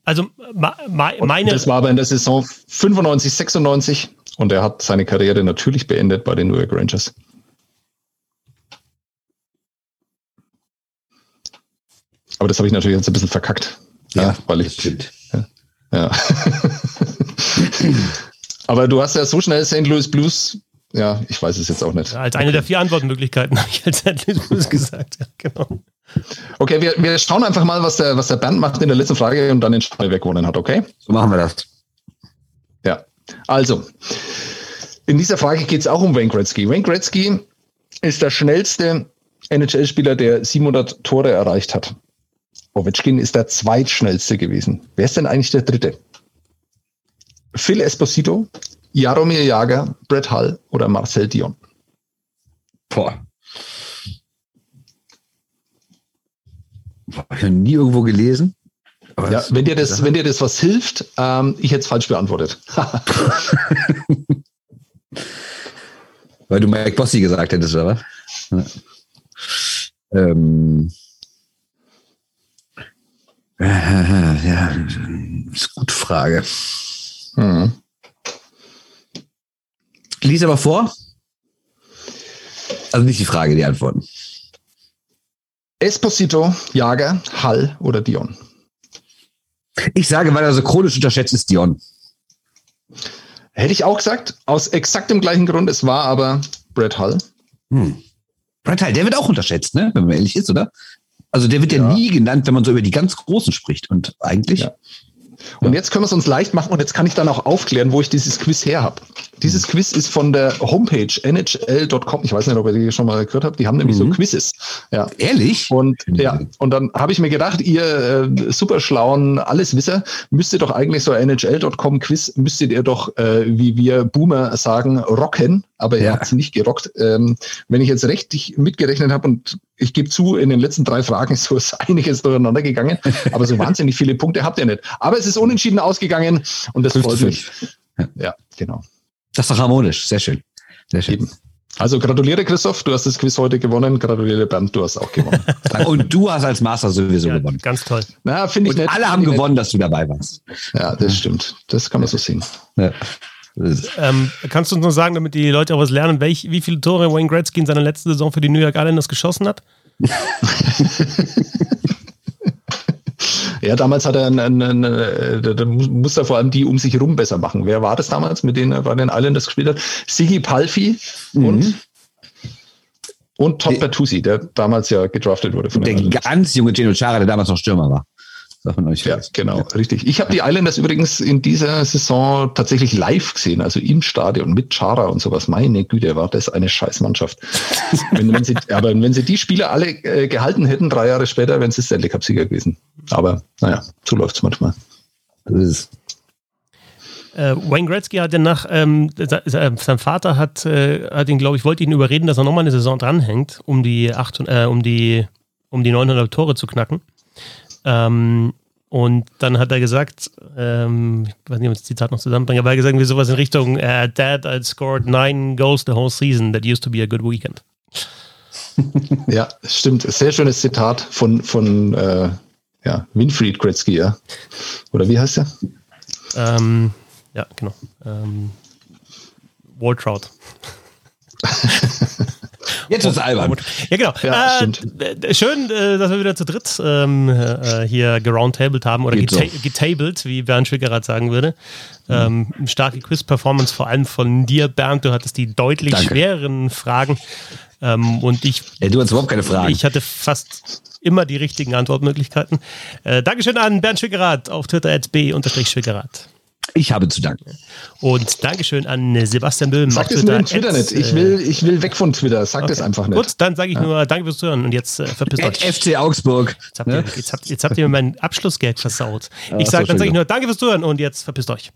Also ma, ma, Und meine, das war aber in der Saison 95, 96 und er hat seine Karriere natürlich beendet bei den New York Rangers. Aber das habe ich natürlich jetzt ein bisschen verkackt. Ja, weil ich. stimmt. Ja. aber du hast ja so schnell St. Louis Blues. Ja, ich weiß es jetzt auch nicht. als eine der vier Antwortmöglichkeiten habe ich als St. Louis Blues gesagt. Ja, genau. Okay, wir, wir schauen einfach mal, was der, was der Bernd macht in der letzten Frage und dann den Schall wegwohnen hat, okay? So machen wir das. Ja, also, in dieser Frage geht es auch um Wayne Gretzky. Wayne Gretzky ist der schnellste NHL-Spieler, der 700 Tore erreicht hat. Ovechkin ist der zweitschnellste gewesen. Wer ist denn eigentlich der dritte? Phil Esposito, Jaromir Jager, Brett Hull oder Marcel Dion? Boah. Boah, hab ich noch nie irgendwo gelesen. Ja, wenn dir das, wenn dir das was hilft, ähm, ich hätte es falsch beantwortet. Weil du Mike Bossy gesagt hättest, oder? was? Ja. Ähm. Ja, ist eine gute Frage. Hm. Lies aber vor. Also nicht die Frage, die Antworten. Esposito, Jager, Hull oder Dion? Ich sage, weil er so chronisch unterschätzt ist, Dion. Hätte ich auch gesagt, aus exakt dem gleichen Grund. Es war aber Brett Hull. Hm. Brett Hull, der wird auch unterschätzt, ne? wenn man ehrlich ist, oder? Also der wird ja. Ja. nie genannt, wenn man so über die ganz Großen spricht. Und eigentlich, Ja. Und jetzt können wir es uns leicht machen und jetzt kann ich dann auch aufklären, wo ich dieses Quiz her habe. Dieses Quiz ist von der Homepage nhl.com. Ich weiß nicht, ob ihr die schon mal gehört habt. Die haben nämlich Mhm. so Quizzes. Ja. ehrlich? Und ja, und dann habe ich mir gedacht, ihr äh, super schlauen Alleswisser, müsstet doch eigentlich so NHL.com Quiz, müsstet ihr doch, äh, wie wir Boomer sagen, rocken, aber ihr Ja. habt sie nicht gerockt. Ähm, wenn ich jetzt richtig mitgerechnet habe und ich gebe zu, in den letzten drei Fragen ist so ist einiges durcheinander gegangen, aber so wahnsinnig viele Punkte habt ihr nicht. Aber es ist unentschieden ausgegangen und das freut mich. Ja, genau. Das ist doch harmonisch. Sehr schön. Sehr schön. Eben. Also gratuliere Christoph, du hast das Quiz heute gewonnen. Gratuliere Bernd, du hast auch gewonnen. Und du hast als Master sowieso Ja, gewonnen. ganz toll. Na, finde ich Und nett. alle haben gewonnen, dass du dabei warst. Ja, das stimmt. Das kann man so sehen. Ja. Ähm, kannst du uns noch sagen, damit die Leute auch was lernen, welch, wie viele Tore Wayne Gretzky in seiner letzten Saison für die New York Islanders geschossen hat? Ja, damals hat er einen, einen, einen, äh, da muss er vor allem die um sich herum besser machen. Wer war das damals, mit denen er bei den Islanders gespielt hat? Sigi Palfi und, Mhm. Und Todd Bertuzzi, der damals ja gedraftet wurde. Von der ganz junge Geno Chara, der damals noch Stürmer war. Darf man euch ja, genau, ja. richtig. Ich habe die Islanders übrigens in dieser Saison tatsächlich live gesehen, also im Stadion mit Chara und sowas. Meine Güte, war das eine Scheißmannschaft. wenn, wenn sie, aber wenn sie die Spieler alle äh, gehalten hätten, drei Jahre später, wären sie Stanley Cup-Sieger gewesen. Aber naja, so läuft es manchmal. Das ist äh, Wayne Gretzky hat danach, ähm, sein Vater hat, äh, hat ihn, glaube ich, wollte ihn überreden, dass er nochmal eine Saison dranhängt, um die, 800, äh, um die, um die 900 Tore zu knacken. Ähm, und dann hat er gesagt, ähm, ich weiß nicht, ob ich das Zitat noch zusammenbringe, aber er hat gesagt, wie sowas in Richtung, uh, Dad, I scored nine goals the whole season. That used to be a good weekend. ja, stimmt. Sehr schönes Zitat von, von äh, ja, Winfried Gretzky, ja. Oder wie heißt er? Ähm, ja, genau. Ähm, Waltrout. Jetzt ist es albern. Ja, genau. Ja, äh, schön, äh, dass wir wieder zu dritt ähm, äh, hier geroundtabled haben oder geta so. getabled, wie Bernd Schwickerath sagen würde. Ähm, starke Quiz-Performance, vor allem von dir, Bernd. Du hattest die deutlich Danke. schwereren Fragen. Ähm, und ich. Ey, du hast überhaupt keine Fragen. Ich hatte fast immer die richtigen Antwortmöglichkeiten. Äh, Dankeschön an Bernd Schwickerath auf Twitter at b-schwickerath. Ich habe zu danken. Und Dankeschön an Sebastian Böhm. Sag es mir in Twitter nicht. Ich will, ich will weg von Twitter. Sag okay. das einfach nicht. Gut, dann sage ich nur Danke fürs Zuhören und jetzt äh, verpisst euch. FC Augsburg. Jetzt habt, ihr, jetzt, habt, jetzt habt ihr mir mein Abschlussgeld versaut. Ich sage, dann sage ich nur Danke fürs Zuhören und jetzt verpisst euch.